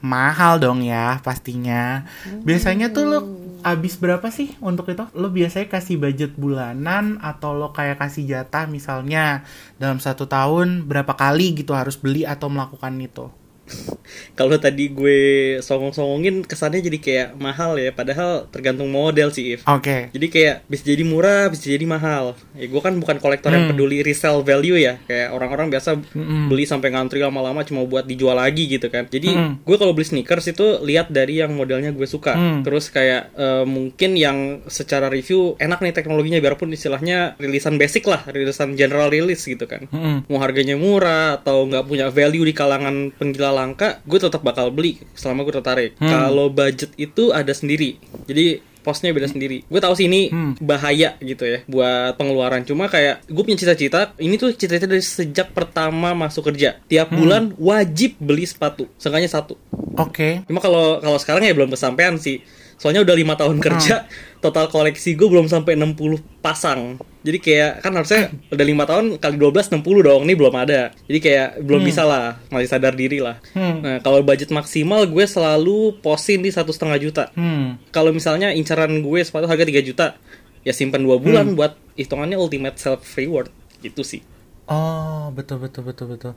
mahal dong ya pastinya. Biasanya tuh lo habis berapa sih untuk itu? Lo biasanya kasih budget bulanan atau lo kayak kasih jatah misalnya dalam satu tahun berapa kali gitu harus beli atau melakukan itu? [LAUGHS] Kalau tadi gue songong-songongin kesannya jadi kayak mahal ya, padahal tergantung model sih If. Oke. Jadi kayak bisa jadi murah, bisa jadi mahal. Ya gue kan bukan kolektor yang Hmm. peduli resell value ya. Kayak orang-orang biasa Mm-mm. beli sampai ngantri lama-lama cuma buat dijual lagi gitu kan. Jadi Hmm. gue kalau beli sneakers itu lihat dari yang modelnya gue suka. Hmm. Terus kayak eh, mungkin yang secara review enak nih teknologinya biarpun istilahnya rilisan basic lah, rilisan general release gitu kan. Mm-mm. Mau harganya murah atau nggak punya value di kalangan penggila langka, gue tetap bakal beli selama gue tertarik. Hmm. Kalau budget itu ada sendiri. Jadi posnya beda sendiri. Gue tahu sih ini Hmm. bahaya gitu ya buat pengeluaran. Cuma kayak gue punya cita-cita. Ini tuh cita-cita dari sejak pertama masuk kerja. Tiap Hmm. bulan wajib beli sepatu. Seenggaknya satu. Oke. Cuma kalau kalau sekarang ya belum kesampaian sih. Soalnya udah lima tahun kerja, total koleksi gue belum sampai 60 pasang. Jadi kayak kan harusnya udah lima tahun kali 12 60 dong. Ini belum ada. Jadi kayak belum bisa lah, masih sadar diri lah. Hmm. Nah, kalau budget maksimal gue selalu posin di satu setengah juta. Hmm. Kalau misalnya incaran gue sepatu harga 3 juta, ya simpan dua bulan buat hitungannya ultimate self reward gitu sih. Oh, betul betul betul betul.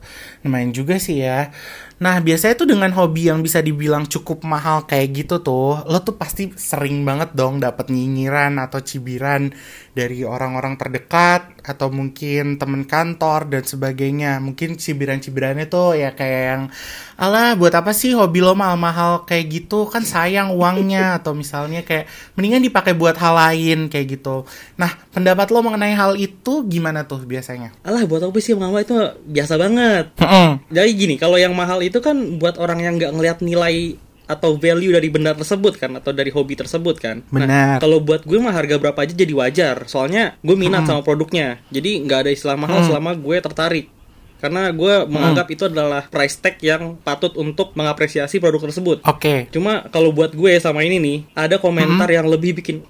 Lumayan juga sih ya. Nah, biasanya tuh dengan hobi yang bisa dibilang cukup mahal kayak gitu tuh, lo tuh pasti sering banget dong dapat nyinyiran atau cibiran dari orang-orang terdekat atau mungkin temen kantor dan sebagainya. Mungkin cibiran-cibirannya tuh ya kayak yang alah buat apa sih hobi lo mahal-mahal kayak gitu kan sayang uangnya [LAUGHS] atau misalnya kayak mendingan dipakai buat hal lain kayak gitu. Nah, pendapat lo mengenai hal itu gimana tuh biasanya? Alah buat apa sih mahal itu biasa banget. Heeh. Jadi gini, kalau yang mahal itu kan buat orang yang nggak ngelihat nilai atau value dari benda tersebut kan atau dari hobi tersebut kan. Benar. Nah, kalau buat gue mah harga berapa aja jadi wajar. Soalnya gue minat sama produknya. Jadi nggak ada istilah mahal selama gue tertarik. Karena gue menganggap itu adalah price tag yang patut untuk mengapresiasi produk tersebut. Oke. Cuma kalau buat gue sama ini nih, ada komentar yang lebih bikin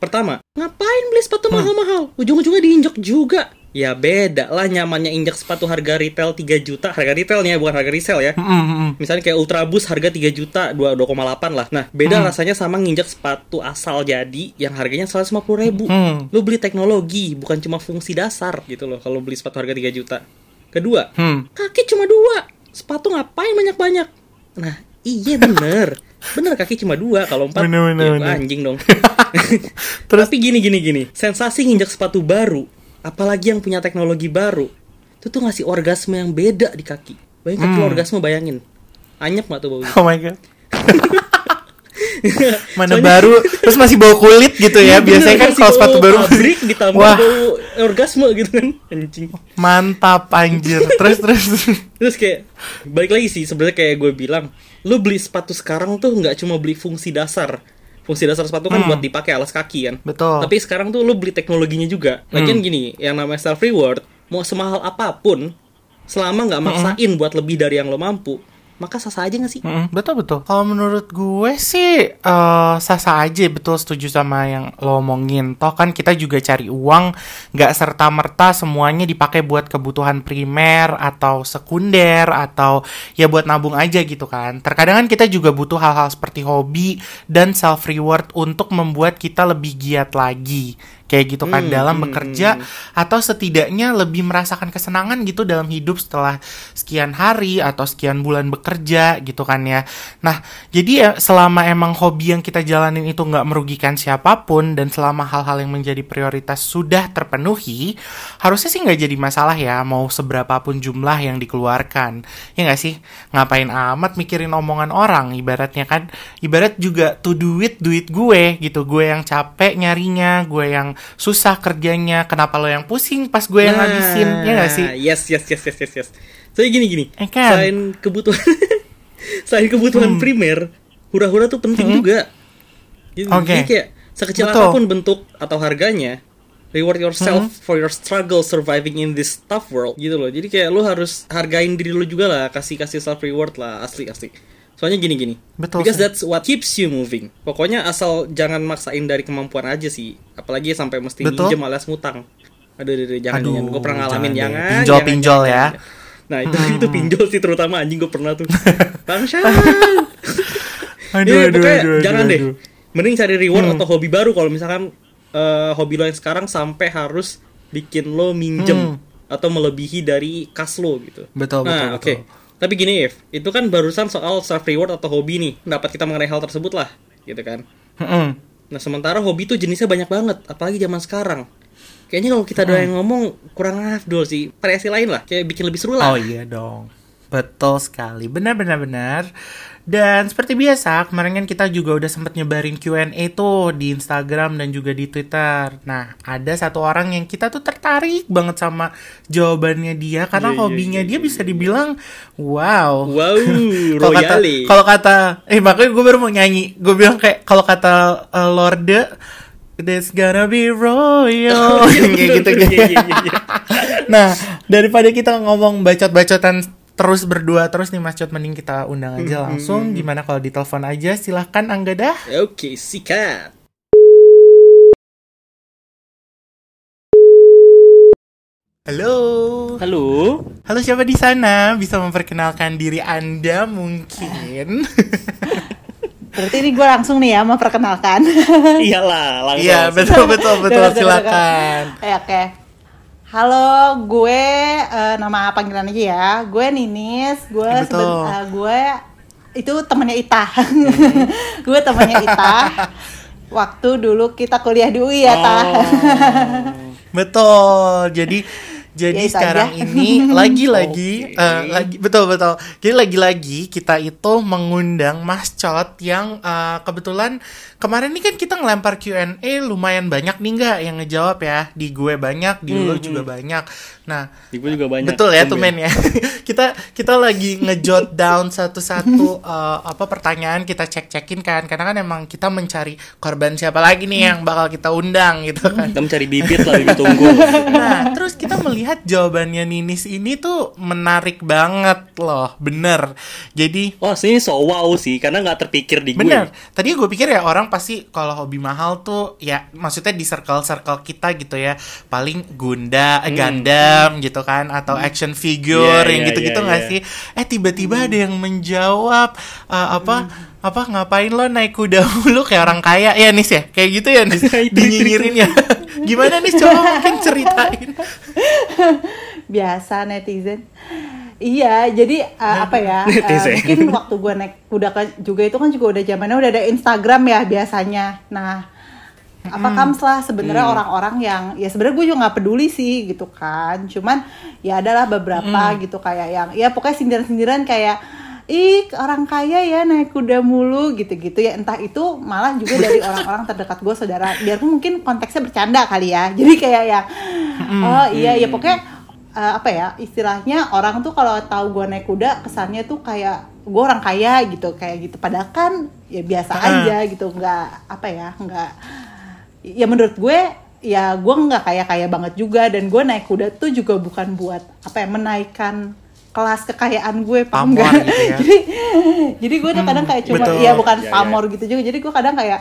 Pertama, ngapain beli sepatu mahal-mahal? Ujung-ujungnya diinjak juga. Ya beda lah nyamannya injak sepatu harga retail 3 juta, harga retailnya bukan harga resell ya. Mm, mm, mm. Misalnya kayak Ultra Boost harga 3 juta, 2 2,8 lah. Nah, beda rasanya sama nginjak sepatu asal jadi yang harganya 150 ribu. Hmm. Lu beli teknologi, bukan cuma fungsi dasar gitu loh kalau beli sepatu harga 3 juta. Kedua, Hmm. kaki cuma dua. Sepatu ngapain banyak-banyak? Nah iya bener. [LAUGHS] Bener kaki cuma dua. Kalau empat Bener, bener, ya, bener. anjing dong. [LAUGHS] Terus- tapi gini gini gini. Sensasi nginjak sepatu baru apalagi yang punya teknologi baru itu tuh ngasih orgasme yang beda di kaki. Bayangin kaki Hmm. orgasme bayangin. Anyep nggak tuh bau Oh my god. [LAUGHS] [LAUGHS] Mana baru [LAUGHS] terus masih bau kulit gitu ya. Biasanya kan kalau sepatu baru [LAUGHS] pabrik ditambah Wah, bau orgasme gitu kan anjing mantap anjir. Terus terus. Terus kayak balik lagi sih sebenarnya kayak gue bilang, lu beli sepatu sekarang tuh nggak cuma beli fungsi dasar. Fungsi dasar sepatu kan Hmm. buat dipakai alas kaki kan. Betul. Tapi sekarang tuh lu beli teknologinya juga. Lagian Hmm. gini, yang namanya self reward, mau semahal apa pun, selama nggak Hmm. maksain buat lebih dari yang lo mampu, maka sah-sah aja nggak sih? Mm-mm, betul betul. Kalau menurut gue sih eh sah-sah aja betul setuju sama yang lo omongin. Toh kan kita juga cari uang nggak serta merta semuanya dipakai buat kebutuhan primer atau sekunder atau ya buat nabung aja gitu kan. Terkadang kan kita juga butuh hal-hal seperti hobi dan self reward untuk membuat kita lebih giat lagi. Kayak gitu kan Hmm, dalam hmm, bekerja atau setidaknya lebih merasakan kesenangan gitu dalam hidup setelah sekian hari atau sekian bulan bekerja gitu kan ya. Nah, jadi ya selama emang hobi yang kita jalanin itu nggak merugikan siapa pun dan selama hal-hal yang menjadi prioritas sudah terpenuhi, harusnya sih nggak jadi masalah ya mau seberapapun jumlah yang dikeluarkan. Ya nggak sih? Ngapain amat mikirin omongan orang ibaratnya kan? Ibarat juga tuh duit duit gue gitu. Gue yang capek nyarinya, gue yang susah kerjanya. Kenapa lo yang pusing pas gue yang Nah, ngabisin? Ya nggak sih? Yes, yes, yes, yes, yes, yes. So gini gini, Eh, kan? selain kebutuhan, [LAUGHS] selain kebutuhan Hmm. primer, hura-hura tuh penting juga. Gitu. Oke. Jadi kayak sekecil Betul. apa pun bentuk atau harganya, reward yourself Hmm. for your struggle surviving in this tough world gitu loh. Jadi kayak lu harus hargain diri lu juga lah, kasih kasih self reward lah, asli asli. Soalnya gini gini, Betul because sih. that's what keeps you moving. Pokoknya asal jangan maksain dari kemampuan aja sih, apalagi sampai mesti Betul. minjem alias ngutang. Aduh, aduh, aduh jangan, Aduh, jangan. Gue pernah ngalamin, jangan deh. jangan. Pinjol-pinjol jangan, ya. jangan. Nah, itu itu pinjol sih terutama anjing gue pernah tuh. [LAUGHS] Bangsa. Aduh, Iya, aduh, aduh, aduh, jangan deh. aduh. Mending cari reward Hmm. atau hobi baru kalau misalkan eh, hobi lo yang sekarang sampai harus bikin lo minjem Hmm. atau melebihi dari kas lo gitu. Betul, betul, Nah, oke. betul. Tapi gini, If, itu kan barusan soal self reward atau hobi nih. Pendapat kita mengenai hal tersebut lah, gitu kan. Mm-mm. Nah, sementara hobi tuh jenisnya banyak banget, apalagi zaman sekarang. Kayaknya kalau kita Hmm. doang ngomong kurang afdol sih. Variasi lain lah, kayak bikin lebih seru lah. Oh iya dong. Betul sekali. Benar benar benar. Dan seperti biasa, kemarin kan kita juga udah sempat nyebarin Q&A tuh di Instagram dan juga di Twitter. Nah, ada satu orang yang kita tuh tertarik banget sama jawabannya dia karena Iya, iya, hobinya iya, dia iya, bisa dibilang wow. Wow, [LAUGHS] Kalau kata kalau kata eh makanya gue baru mau nyanyi. Gue bilang kayak kalau kata uh, Lorde There's gonna be royal Iya, [LAUGHS] [LAUGHS] kayak gitu gitu. iya, iya, iya, iya. nah, daripada kita ngomong bacot-bacotan terus berdua terus nih Mas Cot mending kita undang aja langsung. Gimana kalau ditelepon aja? Silahkan Angga dah. Oke, sikat. Halo. Halo. Halo siapa di sana? Bisa memperkenalkan diri Anda mungkin? [LAUGHS] Berarti ini gue langsung nih ya memperkenalkan. Iyalah, langsung. Iya, betul betul betul. Silakan. Eh, Oke. Halo, gue eh, nama panggilan aja ya. Gue Ninis. Gue seben- eh, gue itu temannya Ita. [LAUGHS] gue temannya Ita. Waktu dulu kita kuliah di UI ya, Ta. Oh. Betul. Jadi jadi itu sekarang aja. ini [LAUGHS] lagi-lagi Oke. eh, lagi betul betul. Jadi lagi-lagi kita itu mengundang Mas Cot yang eh, kebetulan kemarin ini kan kita ngelempar Q&A lumayan banyak nih nggak yang ngejawab ya. Di gue banyak, di lo Hmm, juga banyak. Nah, Di gue juga banyak. Betul ya, Tumben. tumen ya. [LAUGHS] kita kita lagi ngejot down satu-satu [LAUGHS] eh, apa pertanyaan kita cek-cekin kan, karena kan emang kita mencari korban siapa lagi nih yang bakal kita undang gitu kan. Kita mencari bibit lah, bibit tunggu. Nah, terus kita melihat jawabannya Ninis ini tuh menarik banget loh, bener. Jadi Wah, sini so wow sih, karena nggak terpikir di gue. Bener. Tadi gue pikir ya orang pasti kalau hobi mahal tuh ya maksudnya di circle-circle kita gitu ya paling Gunda, eh, Gundam gitu kan atau action figure Iya, yang iya, gitu-gitu iya, nggak iya. sih? Eh tiba-tiba ada yang menjawab eh, apa apa ngapain lo naik kuda [LAUGHS] mulu? Kayak orang kaya. Ya Nis ya? Kayak gitu ya Nis? Dinyinyirin ya? [LAUGHS] gimana Nis? Coba mungkin ceritain. [LAUGHS] Biasa netizen. Iya, jadi uh, apa ya? uh, mungkin waktu gue naik kuda kan- juga itu kan juga udah zamannya udah ada Instagram ya biasanya. Nah, apa kams lah sebenarnya orang-orang yang ya sebenarnya gue juga nggak peduli sih gitu kan. Cuman ya adalah beberapa gitu kayak yang ya pokoknya sindiran-sindiran kayak ih orang kaya ya naik kuda mulu gitu-gitu. Ya entah itu malah juga dari [LAUGHS] orang-orang terdekat gue saudara. Biarpun mungkin konteksnya bercanda kali ya. [LAUGHS] Jadi kayak yang oh iya ya pokoknya eh, apa ya istilahnya orang tuh kalau tahu gue naik kuda kesannya tuh kayak gue orang kaya gitu kayak gitu. Padahal kan ya biasa aja gitu. Nggak apa ya nggak ya menurut gue ya gue nggak kaya kaya banget juga. Dan gue naik kuda tuh juga bukan buat apa ya menaikkan kelas kekayaan gue apa Pamor enggak gitu ya. [LAUGHS] jadi jadi gue tuh kadang kayak cuma betul. ya bukan Ya, ya. pamor gitu juga jadi gue kadang kayak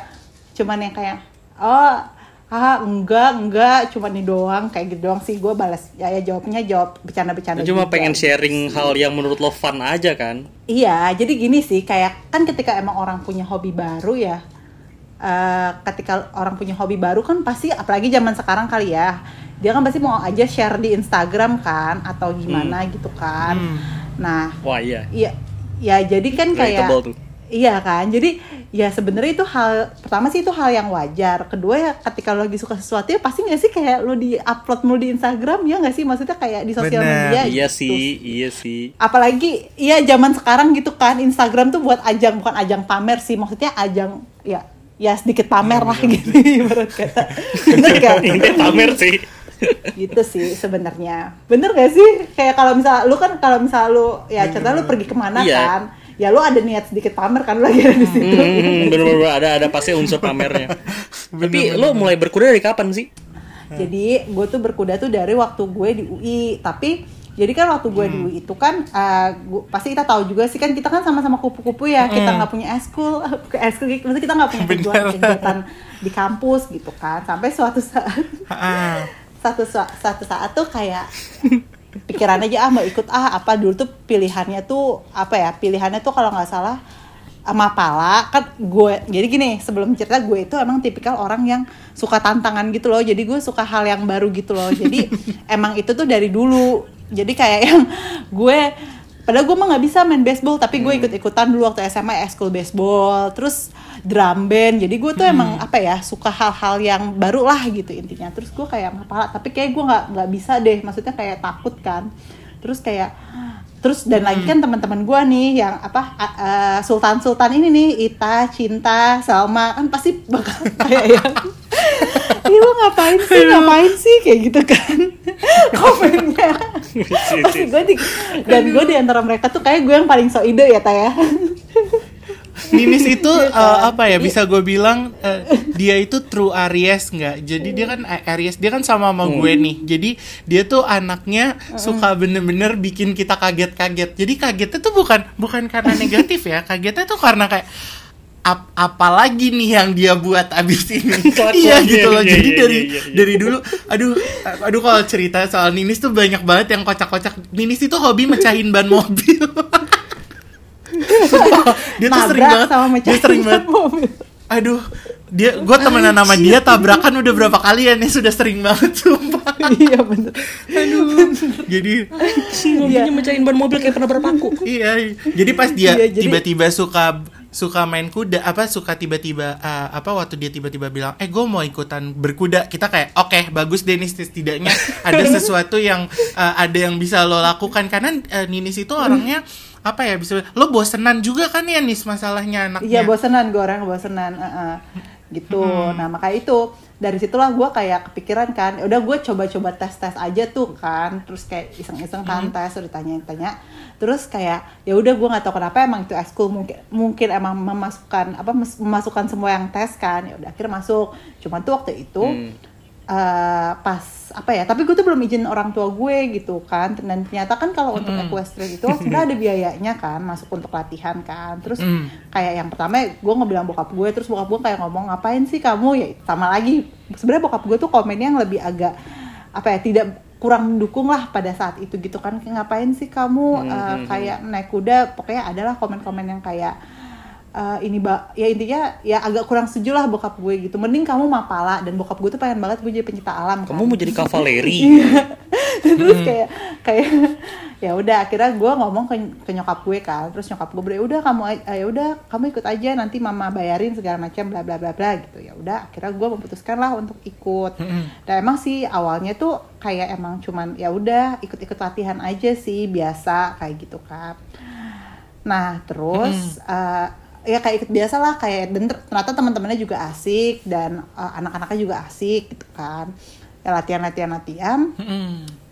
cuman yang kayak oh ah enggak enggak cuma nih doang kayak gitu doang sih gue balas ya ya jawabnya jawab bercanda-bercanda Cuma juga. pengen sharing hal yang menurut lo fun aja kan. Iya, jadi gini sih, kayak kan ketika emang orang punya hobi baru ya, eh, ketika orang punya hobi baru kan pasti, apalagi zaman sekarang kali ya, dia kan pasti mau aja share di Instagram kan, atau gimana gitu kan. Hmm. Nah, Wah iya. iya, ya jadi kan kayak, tuh. iya kan, jadi ya sebenarnya itu hal pertama sih itu hal yang wajar. Kedua ya ketika lo lagi suka sesuatu ya pasti nggak sih kayak lo di upload mulu di Instagram ya nggak sih, maksudnya kayak di sosial media. Iya gitu sih, iya sih. apalagi iya zaman sekarang gitu kan Instagram tuh buat ajang bukan ajang pamer sih maksudnya ajang ya ya sedikit pamer lah gitu [LAUGHS] ibarat kata bener gak [LAUGHS] Ini pamer sih. gitu sih sebenarnya bener gak sih kayak kalau misal lu kan kalau misal lu ya contohnya lu pergi ke mana Iya. kan ya lu ada niat sedikit pamer kan lu lagi ada di situ Hmm, bener-bener ada ada pasti unsur pamernya. [LAUGHS] Tapi lo mulai berkuda dari kapan sih? Jadi gue tuh berkuda tuh dari waktu gue di UI. Tapi jadi kan waktu gue di UI itu kan eh, gua- pasti kita tahu juga sih kan kita kan sama-sama kupu-kupu ya. Kita nggak punya eskul, [LAUGHS] eskul, maksudnya kita nggak punya kegiatan, kegiatan di kampus gitu kan. Sampai suatu saat [LAUGHS] satu sa- satu saat tuh kayak pikiran aja ah mau ikut ah apa? Dulu tuh pilihannya tuh apa ya pilihannya tuh kalau nggak salah sama pala kan gue jadi gini sebelum cerita gue itu emang tipikal orang yang suka tantangan gitu loh. Jadi gue suka hal yang baru gitu loh. Jadi [LAUGHS] emang itu tuh dari dulu jadi kayak yang [LAUGHS] gue padahal gue mah nggak bisa main baseball tapi gue ikut ikutan dulu waktu SMA ekskul baseball terus drum band. Jadi gue tuh emang apa ya suka hal-hal yang baru lah gitu intinya. Terus gue kayak kepala tapi kayak gue nggak nggak bisa deh. Maksudnya kayak takut kan. Terus kayak terus dan lagi kan teman-teman gue nih yang apa sultan sultan ini nih Ita Cinta Salma kan pasti bakal [LAUGHS] kayak yang lo ngapain sih? Ngapain sih? Kayak gitu kan. [LAUGHS] Komennya [LAUGHS] pasti gue di, dan gue di antara mereka tuh kayak gue yang paling so ide ya Taya Ninis [LAUGHS] itu eh, apa ya bisa gue bilang eh, dia itu true Aries nggak? Jadi dia kan eh, Aries dia kan sama sama gue nih. Jadi dia tuh anaknya suka bener-bener bikin kita kaget-kaget. Jadi kagetnya tuh bukan bukan karena negatif ya. Kagetnya tuh karena kayak ap apalagi nih yang dia buat abis ini. [LAUGHS] Iya gitu loh. iya, jadi iya, dari iya, iya. dari dulu aduh aduh kalau cerita soal Ninis tuh banyak banget yang kocak-kocak. Ninis itu hobi mecahin ban [LAUGHS] mobil. Sumpah, [LAUGHS] dia tuh sering banget sama dia mecahin sering banget. mobil. aduh dia gue temenan sama dia tabrakan udah berapa kali ya nih sudah sering banget sumpah. Iya bener. Aduh jadi Mobilnya mecahin ban mobil kayak pernah berpaku. iya jadi pas dia Iya, jadi- tiba-tiba suka suka main kuda apa suka tiba-tiba uh, apa waktu dia tiba-tiba bilang eh gue mau ikutan berkuda kita kayak oke bagus Denis setidaknya ada [LAUGHS] sesuatu yang uh, ada yang bisa lo lakukan. Karena uh, Ninis itu orangnya apa ya bisa lo bosenan juga kan ya Nis masalahnya anaknya? Iya bosenan gue orang bosenan uh-uh. gitu. Nah makanya itu dari situlah gue kayak kepikiran kan "Ya udah gue coba-coba tes tes aja tuh kan terus kayak iseng-iseng kan tes udah tanya-tanya. Terus kayak ya udah gue nggak tahu kenapa emang itu ekskul mungkin mungkin emang memasukkan apa memasukkan semua yang tes kan ya udah akhirnya masuk. Cuman tuh waktu itu eh, pas apa ya tapi gue tuh belum izin orang tua gue gitu kan. Dan ternyata kan kalau untuk equestrian itu sebenarnya ada [LAUGHS] biayanya kan masuk untuk latihan kan. Terus kayak yang pertama gue ngebilang bokap gue terus bokap gue kayak ngomong ngapain sih kamu? Ya sama lagi sebenarnya bokap gue tuh komennya yang lebih agak apa ya tidak kurang mendukung lah pada saat itu gitu kan. Ngapain sih kamu eh, kayak naik kuda? Pokoknya adalah komen-komen yang kayak eh, ini ba ya intinya ya agak kurang setuju lah bokap gue gitu. Mending kamu mapala dan bokap gue tuh pengen banget gue jadi pencinta alam kan. Kamu mau jadi kavaleri. [LAUGHS] terus kayak kayak [LAUGHS] ya udah akhirnya gue ngomong ke, ke nyokap gue kan. Terus nyokap gue bilang "Ya udah kamu ya udah kamu ikut aja nanti mama bayarin segala macam bla bla bla bla gitu. Ya udah akhirnya gue memutuskan lah untuk ikut. Dan emang sih awalnya tuh kayak emang cuman ya udah ikut-ikut latihan aja sih biasa kayak gitu kan nah terus eh, ya kayak ikut biasa lah kayak dan ter- ternyata teman-temannya juga asik dan eh, anak-anaknya juga asik gitu kan. Ya latihan latihan latihan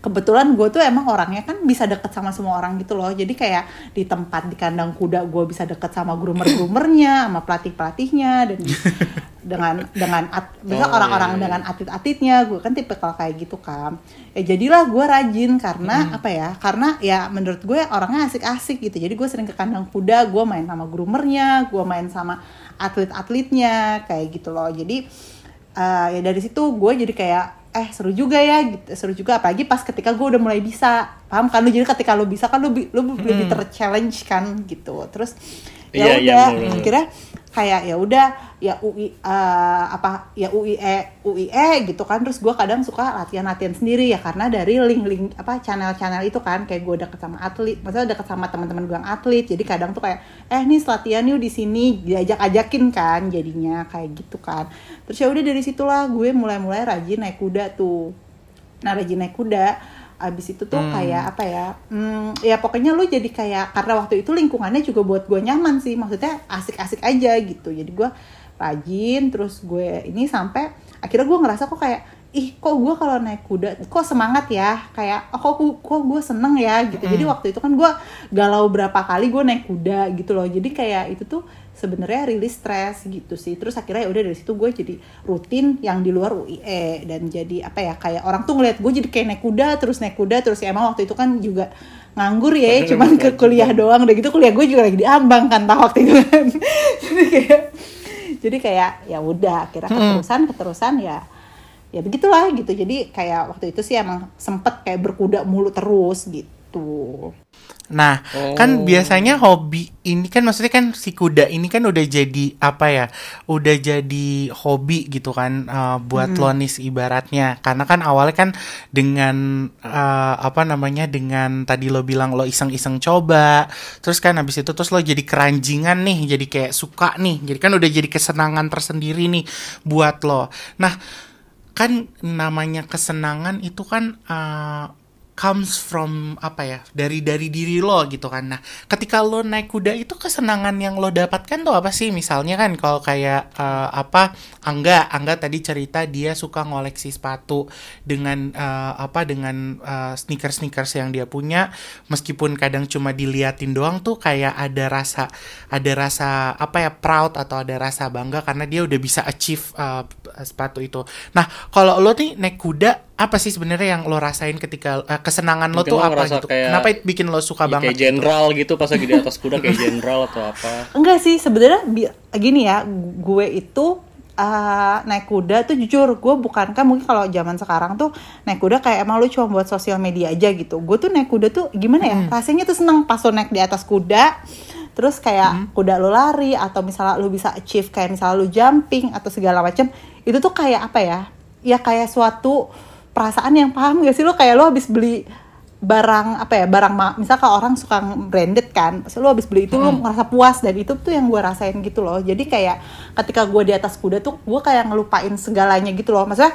kebetulan gue tuh emang orangnya kan bisa deket sama semua orang gitu loh. Jadi kayak di tempat di kandang kuda gue bisa deket sama groomer groomernya sama pelatih pelatihnya dan [LAUGHS] dengan dengan at, misalnya Oh, orang-orang iya, iya. dengan atlet-atletnya. Gue kan tipikal kayak gitu kan ya jadilah gue rajin karena apa ya karena ya menurut gue orangnya asik-asik gitu. Jadi gue sering ke kandang kuda gue main sama groomernya gue main sama atlet-atletnya kayak gitu loh. Jadi eh, ya dari situ gue jadi kayak eh seru juga ya gitu. Seru juga apalagi pas ketika gue udah mulai bisa. Paham kan lu? Jadi ketika lu bisa kan lu lu lebih ter-challenge kan gitu. Terus ya Iya, iya, udah bener. akhirnya kayak ya udah ya UI eh, apa ya UIE UIE gitu kan. Terus gue kadang suka latihan-latihan sendiri ya karena dari link-link apa channel-channel itu kan kayak gue deket sama atlet maksudnya deket sama teman-teman gue yang atlet jadi kadang tuh kayak eh nih latihan yuk di sini diajak-ajakin kan jadinya kayak gitu kan. Terus ya udah dari situlah gue mulai-mulai rajin naik kuda tuh. Nah rajin naik kuda abis itu tuh kayak apa ya hmm, ya pokoknya lu jadi kayak karena waktu itu lingkungannya juga buat gue nyaman sih maksudnya asik-asik aja gitu. Jadi gue rajin terus gue ini sampai akhirnya gue ngerasa kok kayak ih kok gue kalau naik kuda kok semangat ya? Kayak oh, kok kok gue seneng ya? Gitu. Jadi waktu itu kan gue galau berapa kali gue naik kuda gitu loh. Jadi kayak itu tuh sebenarnya rilis stres gitu sih. Terus akhirnya ya udah dari situ gue jadi rutin yang di luar UIE dan jadi apa ya kayak orang tuh ngeliat gue jadi kayak naik kuda terus naik kuda terus ya emang waktu itu kan juga nganggur ya Padahal cuman ke kuliah doang. Udah gitu kuliah gue juga lagi diambang kan tau waktu itu kan. [LAUGHS] Jadi kayak jadi kayak ya udah akhirnya keterusan keterusan ya ya begitulah gitu. Jadi kayak waktu itu sih emang sempet kayak berkuda mulu terus gitu Nah, Oh. kan biasanya hobi ini kan maksudnya kan si kuda ini kan udah jadi apa ya? Udah jadi hobi gitu kan uh, buat Lonis ibaratnya. Karena kan awalnya kan dengan uh, apa namanya? dengan tadi lo bilang lo iseng-iseng coba. Terus kan habis itu terus lo jadi keranjingan nih, jadi kayak suka nih. Jadi kan udah jadi kesenangan tersendiri nih buat lo. Nah, kan namanya kesenangan itu kan uh, comes from apa ya dari dari diri lo gitu kan. Nah ketika lo naik kuda itu kesenangan yang lo dapatkan tuh apa sih? Misalnya kan kalau kayak eh, apa Angga Angga tadi cerita dia suka ngoleksi sepatu dengan eh, apa dengan sneakers sneakers yang dia punya. Meskipun kadang cuma diliatin doang tuh kayak ada rasa ada rasa apa ya proud atau ada rasa bangga karena dia udah bisa achieve eh, sepatu itu. Nah kalau lo nih naik kuda apa sih sebenarnya yang lo rasain ketika eh, kesenangan lo tuh lo apa gitu? kayak- Kenapa bikin lo suka Ya, banget? kayak jenderal gitu pas lagi di atas kuda kayak jenderal atau apa Enggak sih, sebenarnya gini ya, gue itu uh, naik kuda tuh jujur gue bukan kan mungkin kalau zaman sekarang tuh naik kuda kayak emang lu cuma buat sosial media aja gitu. Gue tuh naik kuda tuh gimana ya? Rasanya tuh seneng pas lo naik di atas kuda. Terus kayak kuda lu lari atau misalnya lu bisa achieve kayak misalnya lu jumping atau segala macam. Itu tuh kayak apa ya? Ya kayak suatu perasaan yang paham gak sih? Lo kayak lo habis beli barang apa ya barang ma- misal kalau orang suka branded kan terus lo habis beli itu lo merasa puas dan itu tuh yang gue rasain gitu loh. Jadi kayak ketika gue di atas kuda tuh gue kayak ngelupain segalanya gitu loh. Maksudnya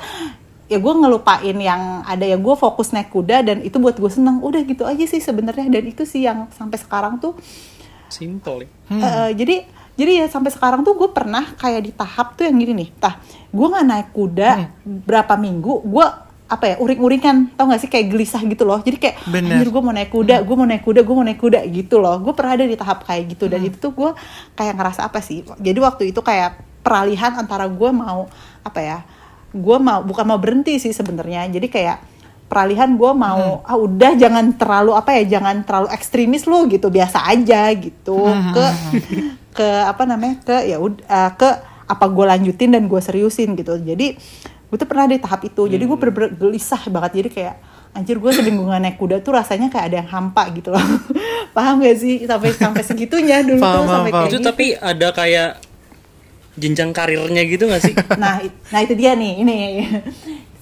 ya gue ngelupain yang ada ya gue fokus naik kuda dan itu buat gue seneng. Udah gitu aja sih sebenarnya. Dan itu sih yang sampai sekarang tuh simple ya. Eh, jadi jadi ya sampai sekarang tuh gue pernah kayak di tahap tuh yang gini nih. Tah gue nggak naik kuda berapa minggu gue apa ya uring-uringan tau gak sih? Kayak gelisah gitu loh. Jadi kayak Bener. anjir gue mau naik kuda gue mau naik kuda gue mau naik kuda gitu loh. Gue pernah ada di tahap kayak gitu. Dan itu tuh gue kayak ngerasa apa sih? Jadi waktu itu kayak peralihan antara gue mau apa ya gue mau bukan mau berhenti sih sebenarnya. Jadi kayak peralihan gue mau ah udah jangan terlalu apa ya jangan terlalu ekstremis lo gitu. Biasa aja gitu. Ke ke apa namanya ke ya ud- eh, ke apa gue lanjutin dan gue seriusin gitu. Jadi gue tuh pernah di tahap itu jadi gue bener-bener gelisah banget. Jadi kayak anjir gue seminggu gak naik kuda tuh rasanya kayak ada yang hampa gitu loh. [LAUGHS] Paham gak sih? Sampai sampai segitunya dulu Paham, tuh sampai paham, kayak itu gitu. tapi ada kayak jenjang karirnya gitu gak sih? Nah nah itu dia nih ini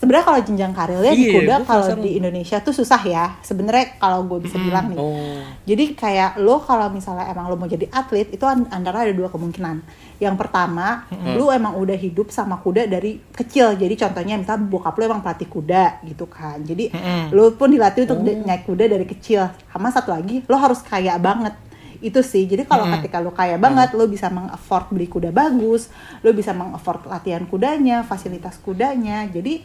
sebenarnya kalau jenjang karirnya di Iya, kuda kalau di Indonesia tuh susah ya. Sebenarnya kalau gue bisa bilang nih. Oh. Jadi kayak lo kalau misalnya emang lo mau jadi atlet itu an- antara ada dua kemungkinan. Yang pertama lo emang udah hidup sama kuda dari kecil. Jadi contohnya misalnya bokap lo emang pelatih kuda gitu kan. Jadi lo pun dilatih untuk di- naik kuda dari kecil. Sama satu lagi lo harus kaya banget itu sih. Jadi kalau ketika lo kaya banget lo bisa meng-afford beli kuda bagus lo bisa meng-afford latihan kudanya fasilitas kudanya. Jadi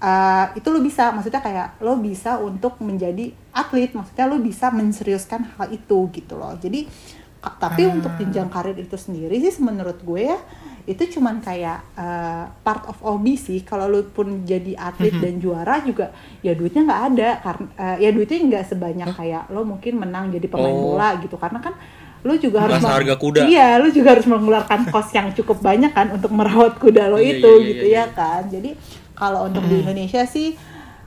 eh, itu lo bisa. Maksudnya kayak lo bisa untuk menjadi atlet. Maksudnya lo bisa menseriuskan hal itu gitu loh. Jadi tapi untuk jenjang karir itu sendiri sih menurut gue ya itu cuman kayak eh, part of hobby sih. Kalau lo pun jadi atlet dan juara juga ya duitnya nggak ada. Karena eh, ya duitnya nggak sebanyak kayak lo mungkin menang jadi pemain Oh. bola gitu. Karena kan lo juga harus meng- harga kuda. iya lo juga harus mengeluarkan kos yang cukup banyak kan untuk merawat kuda lo Iya, itu iya, iya, gitu iya. ya kan. Jadi kalau untuk di Indonesia sih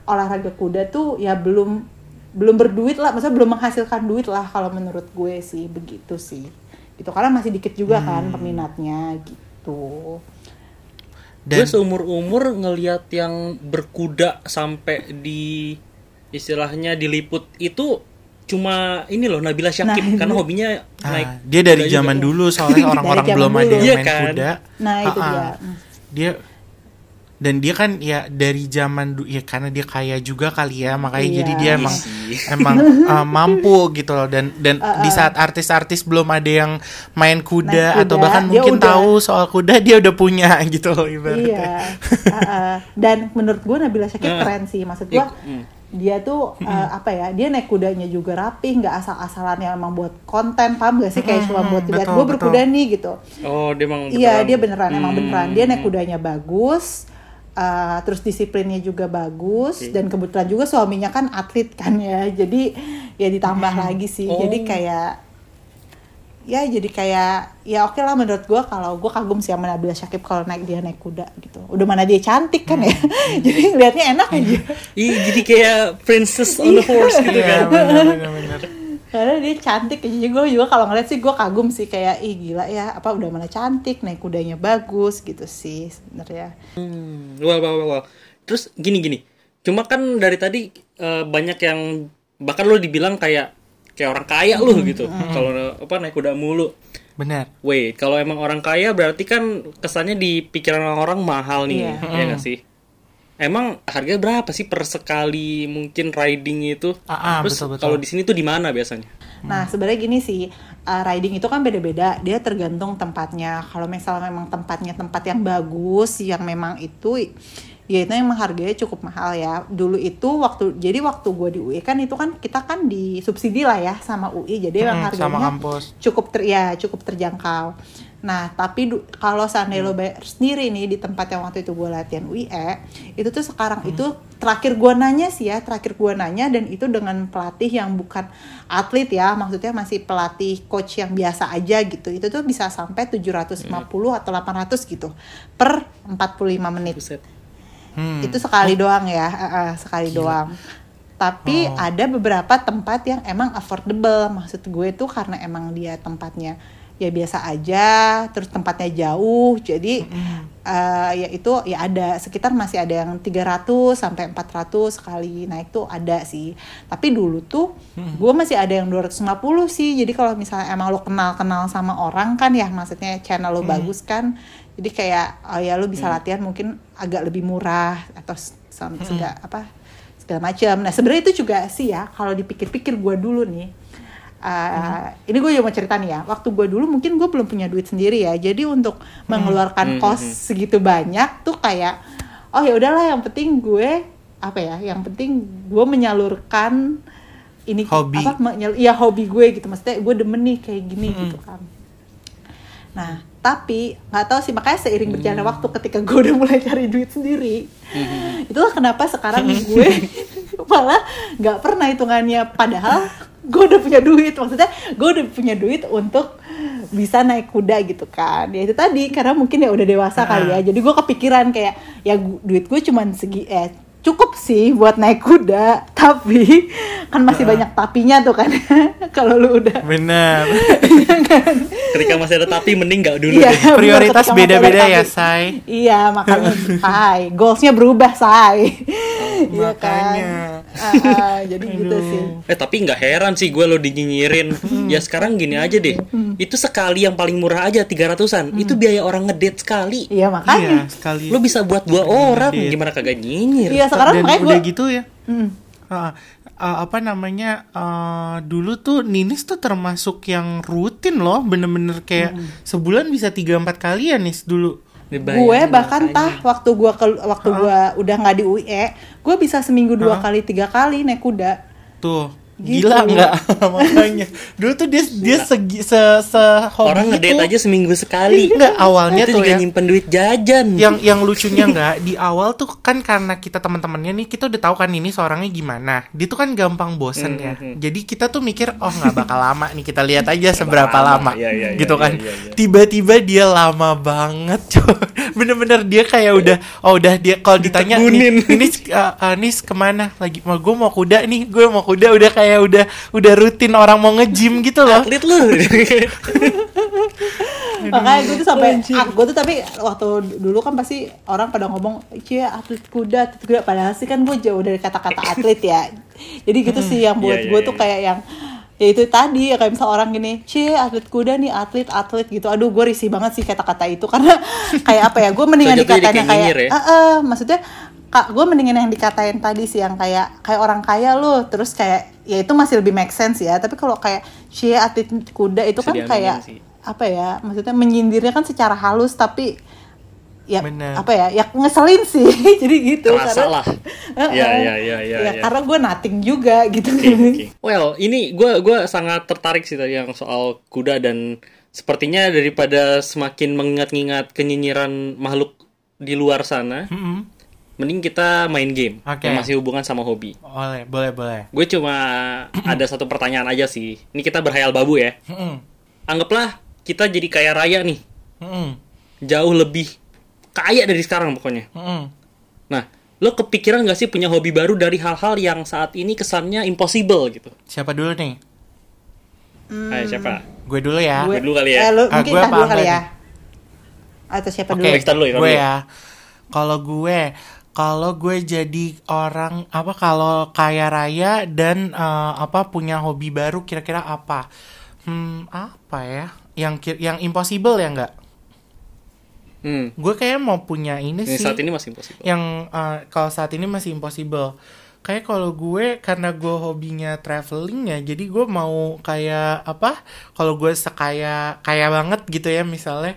olahraga kuda tuh ya belum belum berduit lah maksudnya belum menghasilkan duit lah kalau menurut gue sih begitu sih gitu karena masih dikit juga kan peminatnya gitu gue Dan seumur umur ngelihat yang berkuda sampai di istilahnya diliput itu cuma ini loh Nabila Syakib Nah, karena itu. hobinya ah, naik dia dari juga. zaman dulu soalnya [LAUGHS] orang-orang belum ada dulu. yang Iya main kan? kuda. nah itu dia. Dia dan dia kan ya dari zaman ya karena dia kaya juga kali ya makanya Iya. jadi dia emang sih. [LAUGHS] emang uh, mampu gitu loh dan dan di saat artis-artis belum ada yang main kuda, atau kuda, bahkan dia mungkin udah- tahu soal kuda dia udah punya [LAUGHS] gitu loh ibaratnya. Iya. Uh, uh, dan menurut gue Nabila Syakib Eh. keren sih. Maksud gue Hmm. dia tuh uh, apa ya? Dia naik kudanya juga rapi, nggak asal-asalan yang emang buat konten, paham gak sih? Kayak cuma buat lihat gue berkuda betul. nih gitu. oh dia emang Iya, dia beneran emang Hmm. beneran. Dia naik kudanya bagus. Uh, terus disiplinnya juga bagus Oke. dan kebetulan juga suaminya kan atlet kan ya [LAUGHS] jadi ya ditambah lagi sih. Oh. jadi kayak ya jadi kayak ya oke lah menurut gue kalau gue kagum sih sama Nabila Syakib kalau naik dia naik kuda gitu. Udah mana dia cantik kan ya. [LAUGHS] Jadi ngeliatnya enak aja. Ih, jadi kayak princess on the horse gitu Iya, kan. Benar benar benar. Karena dia cantik jadi gue juga kalau ngeliat sih gue kagum sih kayak ih gila ya apa udah mana cantik naik kudanya bagus gitu sih sebenarnya Hmm, wah, wah, wah, wah. Terus gini gini. Cuma kan dari tadi eh, banyak yang bahkan lo dibilang kayak kayak orang kaya lo gitu. Kalau apa naik kuda mulu. Benar. Wait, kalau emang orang kaya berarti kan kesannya di pikiran orang-orang mahal nih, Iya. ya nggak sih? Emang harganya berapa sih per sekali mungkin riding itu? Ah, ah, Terus betul, betul. kalau di sini tuh di mana biasanya? Nah, sebenarnya gini sih, uh, riding itu kan beda-beda, dia tergantung tempatnya. Kalau misalnya memang tempatnya tempat yang bagus, yang memang itu ya itu memang harganya cukup mahal ya. Dulu itu waktu jadi waktu gue di UI kan itu kan kita kan disubsidi lah ya sama UI, jadi memang sama harganya cukup ter ya cukup terjangkau. Nah, tapi kalau seandainya lo bayar sendiri nih di tempat yang waktu itu gue latihan UE, itu tuh sekarang itu terakhir gue nanya sih ya, terakhir gue nanya dan itu dengan pelatih yang bukan atlet ya, maksudnya masih pelatih coach yang biasa aja gitu. Itu tuh bisa sampai 750 atau 800 gitu per 45 menit Buset. Hmm. itu sekali doang ya eh, eh, sekali doang tapi Oh. ada beberapa tempat yang emang affordable maksud gue tuh karena emang dia tempatnya ya biasa aja terus tempatnya jauh jadi eh, ya itu ya ada sekitar masih ada yang 300 sampai 400 sekali naik tuh ada sih. Tapi dulu tuh gue masih ada yang 250 sih jadi kalau misalnya emang lo kenal kenal sama orang kan ya maksudnya channel lo bagus kan jadi kayak oh ya lo bisa latihan mungkin agak lebih murah atau segala apa segala macam nah sebenarnya itu juga sih ya kalau dipikir-pikir gue dulu nih Uh, ini gue juga mau cerita nih ya. Waktu gue dulu mungkin gue belum punya duit sendiri ya. Jadi untuk mengeluarkan Hmm, kos segitu banyak tuh kayak oh ya udahlah yang penting gue apa ya yang penting gue menyalurkan ini Hobi. apa menyal- ya hobi gue gitu. Maksudnya gue demen nih kayak gini gitu kan. Nah tapi nggak tahu sih makanya seiring berjalannya waktu ketika gue [LAUGHS] udah mulai cari duit sendiri itulah kenapa sekarang gue [LAUGHS] [LAUGHS] malah nggak pernah hitungannya. Padahal gue udah punya duit maksudnya gue udah punya duit untuk bisa naik kuda gitu kan. Ya itu tadi karena mungkin ya udah dewasa kali ya. Jadi gue kepikiran kayak ya duit gue cuman segi eh cukup sih buat naik kuda [LAUGHS] tapi kan masih banyak tapinya tuh kan [LAUGHS] kalau lu udah Bener. [LAUGHS] Ketika masih ada tapi mending nggak dulu Iya, deh. Prioritas beda-beda ya. Say. Iya, makanya say, goalsnya berubah say. Iya kan. makanya. Ah, ah, jadi gitu sih. Eh tapi nggak heran sih gue lo dinyinyirin. Hmm. Ya sekarang gini aja deh. Itu sekali yang paling murah aja 300-an. Hmm. Itu biaya orang ngedate sekali. Iya Iya, makanya. sekali. Lo bisa buat dua orang, ngedate. gimana kagak nyinyir? Iya sekarang Dan makanya udah gitu ya. Hmm. Ah, ah, apa namanya ah, dulu tuh Ninis tuh termasuk yang rutin loh bener-bener kayak Hmm. sebulan bisa tiga empat kali ya Nis dulu gue bahkan tah waktu gue ke waktu gue udah nggak di UE, gue bisa seminggu dua kali tiga kali naik kuda. tuh Gitu. gila nggak [LAUGHS] makanya dulu tuh dia dia segi se se hobi Orang ngedate itu. aja seminggu sekali. nggak awalnya itu tuh juga ya nyimpen duit jajan. yang yang lucunya nggak di awal tuh kan karena kita teman-temannya nih kita udah tahu kan ini seorangnya gimana dia tuh kan gampang bosen ya Mhm. jadi kita tuh mikir oh nggak bakal lama nih kita lihat aja seberapa lama. lama iya, iya, gitu kan iya, iya, iya. tiba-tiba dia lama banget [LAUGHS] coy bener-bener dia kayak udah oh udah dia kalau ditanya Ditegunin. nih Nis uh, uh, Nis ke mana lagi mau gue mau kuda nih gue mau kuda udah kayak udah udah rutin orang mau nge-gym gitu loh Atlet lu. [LAUGHS] Makanya gue tuh sampai ah, gue tuh tapi waktu dulu kan pasti orang pada ngomong, "Cie, atlet kuda, atlet kuda." Padahal sih kan gue jauh dari kata-kata [LAUGHS] atlet ya. Jadi gitu sih yang buat Iya, iya, gue iya, tuh iya. kayak yang ya itu tadi ya kayak misal orang gini, "Cie, atlet kuda nih, atlet atlet gitu." Aduh, gue risih banget sih kata-kata itu karena [LAUGHS] kayak apa ya? Gue mendingan yang kayak kayak ya? "Eh, eh," maksudnya Kak, gue mendingan yang dikatain tadi sih yang kayak kayak orang kaya lu terus kayak ya itu masih lebih make sense ya tapi kalau kayak cie atlet kuda itu Bisa kan kayak sih. apa ya maksudnya menyindirnya kan secara halus tapi ya Bener. apa ya ya ngeselin sih [LAUGHS] jadi gitu Kerasa lah. [LAUGHS] Heeh. Iya, iya, iya, iya, Ya, iya. karena gue nating juga gitu Oke, [LAUGHS] oke. Well, ini gue gua sangat tertarik sih tadi yang soal kuda dan sepertinya daripada semakin mengingat-ingat kenyinyiran makhluk di luar sana, Mm-mm. Mending kita main game Oke. yang masih hubungan sama hobi. boleh boleh boleh Gue cuma [CLEARS THROAT] ada satu pertanyaan aja sih. Ini kita berhayal babu ya. Anggaplah kita jadi kaya raya nih, jauh lebih kaya dari sekarang pokoknya. Nah, lo kepikiran gak sih punya hobi baru dari hal-hal yang saat ini kesannya impossible gitu? siapa dulu nih Ayo siapa? gue dulu ya Gue dulu kali ya. eh, lu, Ah, mungkin gue dulu kali ya nih? atau siapa Oke, dulu dulu ya, gue ya. Kalau gue, kalau gue jadi orang apa kalau kaya raya dan eh, apa punya hobi baru kira-kira apa? Hmm, apa ya? Yang yang impossible ya enggak? Hmm. gue kayak mau punya ini, Ini sih saat ini masih impossible. yang uh, kalau saat ini masih impossible kayak kalau gue karena gue hobinya traveling ya jadi gue mau kayak apa kalau gue sekaya kaya banget gitu ya misalnya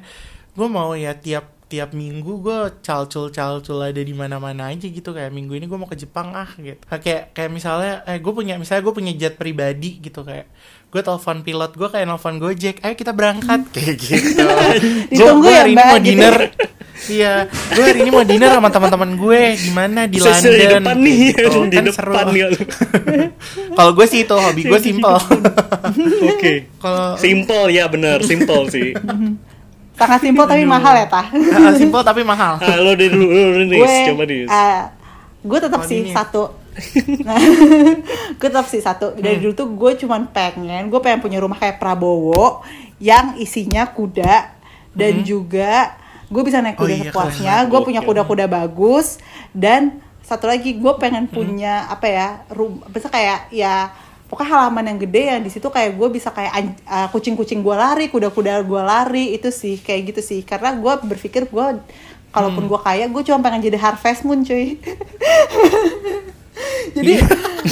gue mau ya tiap tiap minggu gue calcul calcul ada di mana mana aja gitu kayak minggu ini gue mau ke Jepang ah gitu Nah, kayak kayak misalnya eh gue punya misalnya gue punya jet pribadi gitu kayak gue telepon pilot gue kayak nelfon Gojek ayo kita berangkat [LAUGHS] kayak gitu gue [LAUGHS] Ditunggu ya, hari ini Mbak, mau gitu. dinner [LAUGHS] Iya, gue hari ini mau dinner sama teman-teman gue di mana di Bisa London. di depan nih, gitu. di Kan depan seru. Kalau gue sih itu hobi gue simple. Oke. Kalau Simple ya bener, simple sih. Sangat simpel tapi mahal [LAUGHS] ya, Tah. uh, simple tapi mahal. Ah, lo deh dulu, lo nih, gue coba nih. eh, gue tetap Oh, sih ini. satu nah, [LAUGHS] [LAUGHS] gue tetap sih satu Hmm. dari dulu tuh gue cuman pengen gue pengen punya rumah kayak Prabowo yang isinya kuda dan juga gue bisa naik Hmm. Oh kuda iya, sepuasnya gue punya kuda-kuda bagus dan satu lagi gue pengen Hmm. punya apa ya rum bisa kayak ya pokoknya halaman yang gede yang di situ kayak gue bisa kayak uh, kucing-kucing gue lari kuda-kuda gue lari itu sih kayak gitu sih karena gue berpikir gue kalaupun Hmm. gue kaya gue cuma pengen jadi harvest moon cuy [LAUGHS] jadi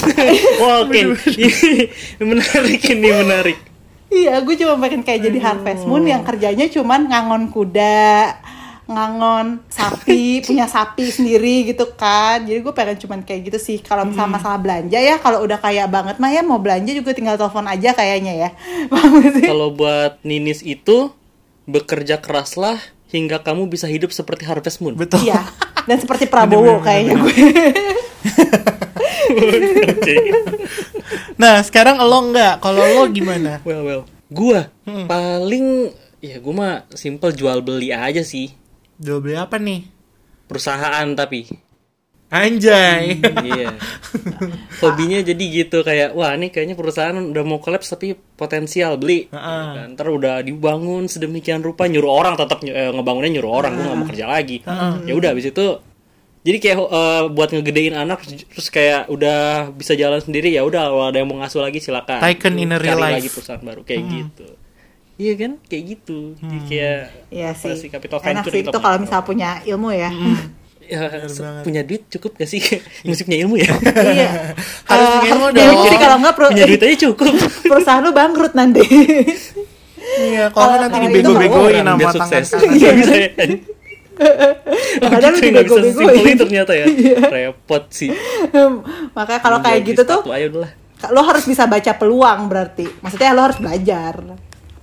[LAUGHS] Wah, oke. Ini [LAUGHS] menarik ini menarik. iya gue cuma pengen kayak jadi harvest moon yang kerjanya cuman ngangon kuda ngangon sapi [LAUGHS] punya sapi sendiri gitu kan jadi gue pengen cuman kayak gitu sih kalau misalnya masalah belanja ya kalau udah kaya banget mah ya mau belanja juga tinggal telepon aja kayaknya ya? [LAUGHS] Kalau buat Ninis itu bekerja keraslah hingga kamu bisa hidup seperti Harvest Moon. Betul. iya [LAUGHS] dan seperti Prabowo kayaknya gue Oke. Nah, sekarang lo enggak. Kalau lo gimana? Well, well. Gua Hmm. paling ya gua mah simple jual beli aja sih. Jual beli apa nih? Perusahaan tapi. Anjay. Iya. Hobinya jadi gitu kayak wah ini kayaknya perusahaan udah mau kolaps tapi potensial beli. Heeh. Kan, Ntar udah dibangun sedemikian rupa nyuruh orang tetap eh, ngebangunnya nyuruh orang gue nggak mau kerja lagi. Ya udah habis itu jadi kayak eh, buat ngegedein anak terus kayak udah bisa jalan sendiri ya udah kalau ada yang mau ngasuh lagi silakan. Taken in a real Cari life. lagi perusahaan baru kayak gitu. Iya kan kayak gitu. Jadi kayak Iya apa sih capital enak venture sih kita itu kalau misalnya punya ilmu ya [LAUGHS] ya, se- banget. punya duit cukup gak sih? [LAUGHS] Mesti punya ilmu ya. [LAUGHS] iya Harus punya ilmu dong. sih kalau nggak pro- punya duit aja cukup. perusahaan lu bangkrut nanti Iya, kalau nanti dibego-begoin tangan sukses. kanan. Iya bisa ya. Kadang gitu, lu nggak bisa dibego-begoin. sesimpel itu ternyata ya. Repot sih. makanya kalau Iya, kayak gitu tuh lo harus bisa baca peluang berarti maksudnya lo harus belajar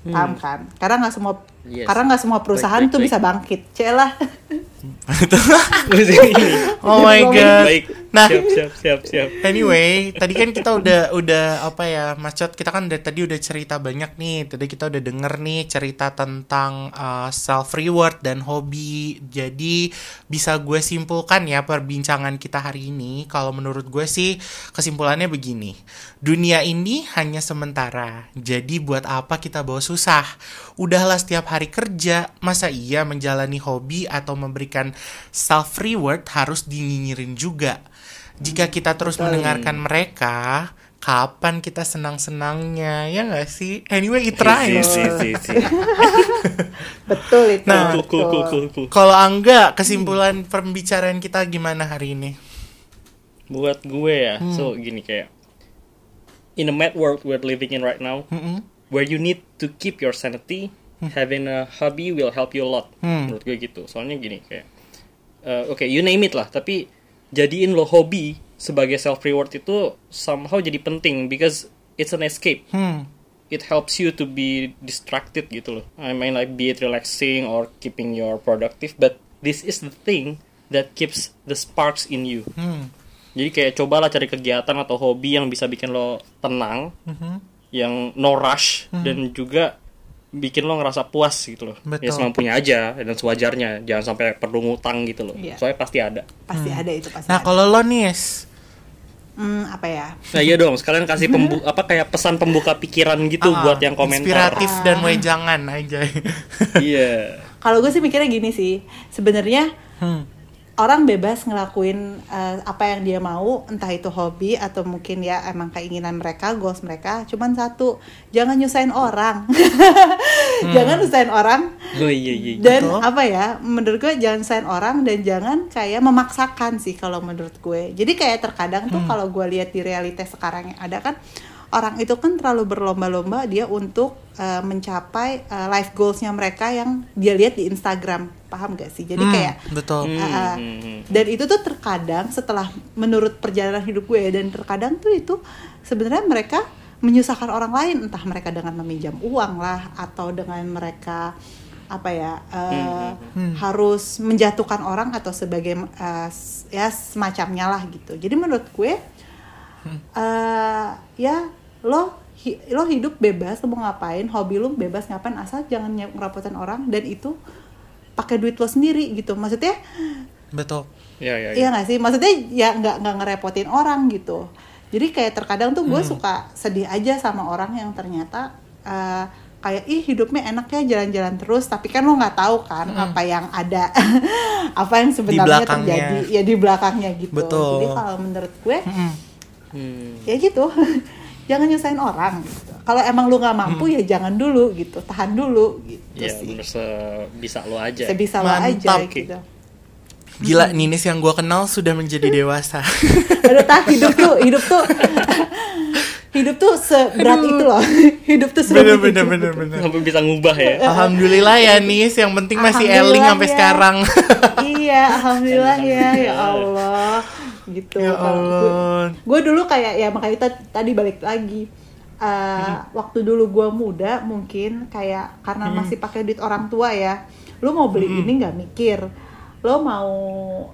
paham kan karena nggak semua Hmm. Yes. karena nggak semua perusahaan baik, tuh baik. bisa bangkit celah [LAUGHS] [LAUGHS] Oh my god. Baik. Nah, siap siap siap siap. Anyway, tadi kan kita udah udah apa ya, Mas Cot, kita kan dari tadi udah cerita banyak nih. Tadi kita udah denger nih cerita tentang uh, self reward dan hobi. Jadi bisa gue simpulkan ya perbincangan kita hari ini. Kalau menurut gue sih kesimpulannya begini. Dunia ini hanya sementara. Jadi buat apa kita bawa susah? Udahlah setiap hari kerja, masa iya menjalani hobi atau memberikan self reward harus dinyinyirin juga. Jika kita terus mendengarkan mereka, kapan kita senang-senangnya? Ya nggak sih? Anyway, it rhymes. Si, si, si, si. [LAUGHS] betul itu Nah, Cool, cool, cool, betul. cool, cool. Kalau Angga, kesimpulan pembicaraan kita gimana hari ini? Buat gue ya, Hmm. so gini kayak in the mad world we're living in right now, Mm-mm. where you need to keep your sanity, having a hobby will help you a lot. Hmm. Menurut gue gitu. Soalnya gini kayak, eh, oke, you name it lah. Tapi jadiin lo hobi sebagai self reward itu somehow jadi penting because it's an escape. Hmm. It helps you to be distracted gitu loh. I mean like be it relaxing or keeping your productive, but this is the thing that keeps the sparks in you. Hmm. Jadi kayak cobalah cari kegiatan atau hobi yang bisa bikin lo tenang, Mhm. yang no rush dan juga bikin lo ngerasa puas gitu loh. Betul. Ya semampunya aja dan sewajarnya, jangan sampai perlu ngutang gitu loh. Iya. Soalnya pasti ada. pasti ada itu pasti Nah, ada. kalau lo nih, Yes, Hmm, apa ya Nah iya dong, sekalian kasih pembu [LAUGHS] apa kayak pesan pembuka pikiran gitu ah, buat yang komentar. Inspiratif dan wejangan aja. Iya. kalau gue sih mikirnya gini sih sebenarnya Hmm. Orang bebas ngelakuin eh, apa yang dia mau, entah itu hobi atau mungkin ya emang keinginan mereka, goals mereka. Cuman satu, jangan nyusahin orang, [LAUGHS] jangan nyusahin orang. Oh iya iya. iya. Dan Betul. apa ya, menurut gue jangan nyusahin orang dan jangan kayak memaksakan sih kalau menurut gue. Jadi kayak terkadang tuh kalau gue lihat di realitas sekarang yang ada kan orang itu kan terlalu berlomba-lomba dia untuk eh, mencapai eh, life goalsnya mereka yang dia lihat di Instagram, paham gak sih? Jadi Hmm, kayak betul. Hmm, hmm, hmm. dan itu tuh terkadang setelah menurut perjalanan hidup gue dan terkadang tuh itu sebenarnya mereka menyusahkan orang lain entah mereka dengan meminjam uang lah atau dengan mereka apa ya eh, harus menjatuhkan orang atau sebagai s- ya semacamnya lah gitu jadi menurut gue eh, ya lo hi- lo hidup bebas lo mau ngapain hobi lo bebas ngapain asal jangan ngerapotin orang dan itu pakai duit lo sendiri gitu maksudnya Betul. Iya iya. Iya nggak sih? Maksudnya ya nggak nggak ngerepotin orang gitu. Jadi kayak terkadang tuh gue suka sedih aja sama orang yang ternyata eh, kayak ih hidupnya enak ya jalan-jalan terus, tapi kan lo nggak tahu kan apa yang ada, [LAUGHS] apa yang sebenarnya terjadi ya di belakangnya gitu. Betul. Jadi kalau menurut gue Hmm. ya gitu, [LAUGHS] jangan nyusahin orang. Gitu. Kalau emang lu nggak mampu ya jangan dulu gitu, tahan dulu gitu Iya sih. bener sebisa lo aja. Sebisa lo aja gitu. Gila, Ninis yang gua kenal sudah menjadi [LAUGHS] dewasa. Aduh tak hidup tuh hidup tuh [LAUGHS] hidup tuh seberat itu loh [LAUGHS] hidup tuh bener, seberat bener, itu bener, bener. Sampai bisa ngubah ya. Alhamdulillah ya Nis, yang penting masih eling sampai ya. sekarang. iya alhamdulillah ya ya Allah gitu. Ya Allah. gue dulu kayak ya makanya ta- tadi balik lagi. Eh, waktu dulu gue muda mungkin kayak karena masih pakai duit orang tua ya lu mau beli ini nggak mikir. Lo mau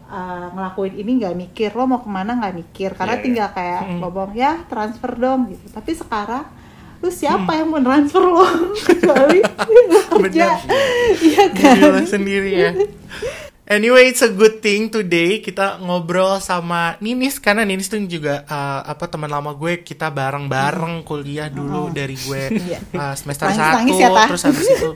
eh, ngelakuin ini nggak mikir. Lo mau ke mana nggak mikir. Karena Iya, iya. tinggal kayak ngomong ya transfer dong gitu. Tapi sekarang lu siapa yang mau transfer lo? [LAUGHS] Kecuali [LAUGHS] kerja. Iya kan? Gila sendiri ya. [LAUGHS] Anyway, it's a good thing today kita ngobrol sama Ninis karena Ninis tuh juga uh, apa teman lama gue. Kita bareng-bareng kuliah dulu dari gue [LAUGHS] Iya. uh, semester Nangis-nangis satu ya, terus habis itu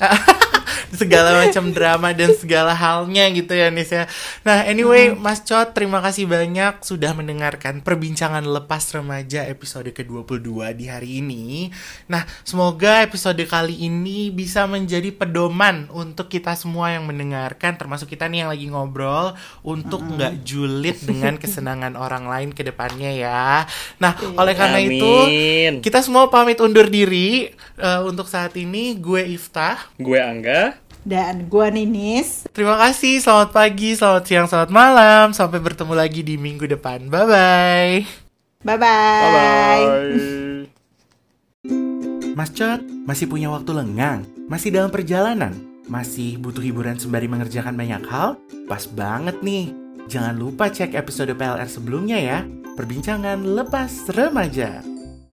[LAUGHS] segala macam drama dan segala halnya gitu ya Nis ya. Nah, anyway, Mas Cot, terima kasih banyak sudah mendengarkan perbincangan lepas remaja episode ke-22 di hari ini. Nah, semoga episode kali ini bisa menjadi pedoman untuk kita semua yang mendengarkan termasuk kita nih yang lagi ngobrol untuk nggak julid dengan [LAUGHS] kesenangan orang lain ke depannya ya. Nah, oleh karena itu Amin. kita semua pamit undur diri Eh, untuk saat ini gue Iftah Gue Angga. Dan gue Ninis Terima kasih, selamat pagi, selamat siang, selamat malam. Sampai bertemu lagi di minggu depan. Bye-bye. bye bye, Bye. Mas Cot, masih punya waktu lengang? Masih dalam perjalanan? Masih butuh hiburan sembari mengerjakan banyak hal? Pas banget nih. Jangan lupa cek episode PLR sebelumnya ya. Perbincangan lepas remaja.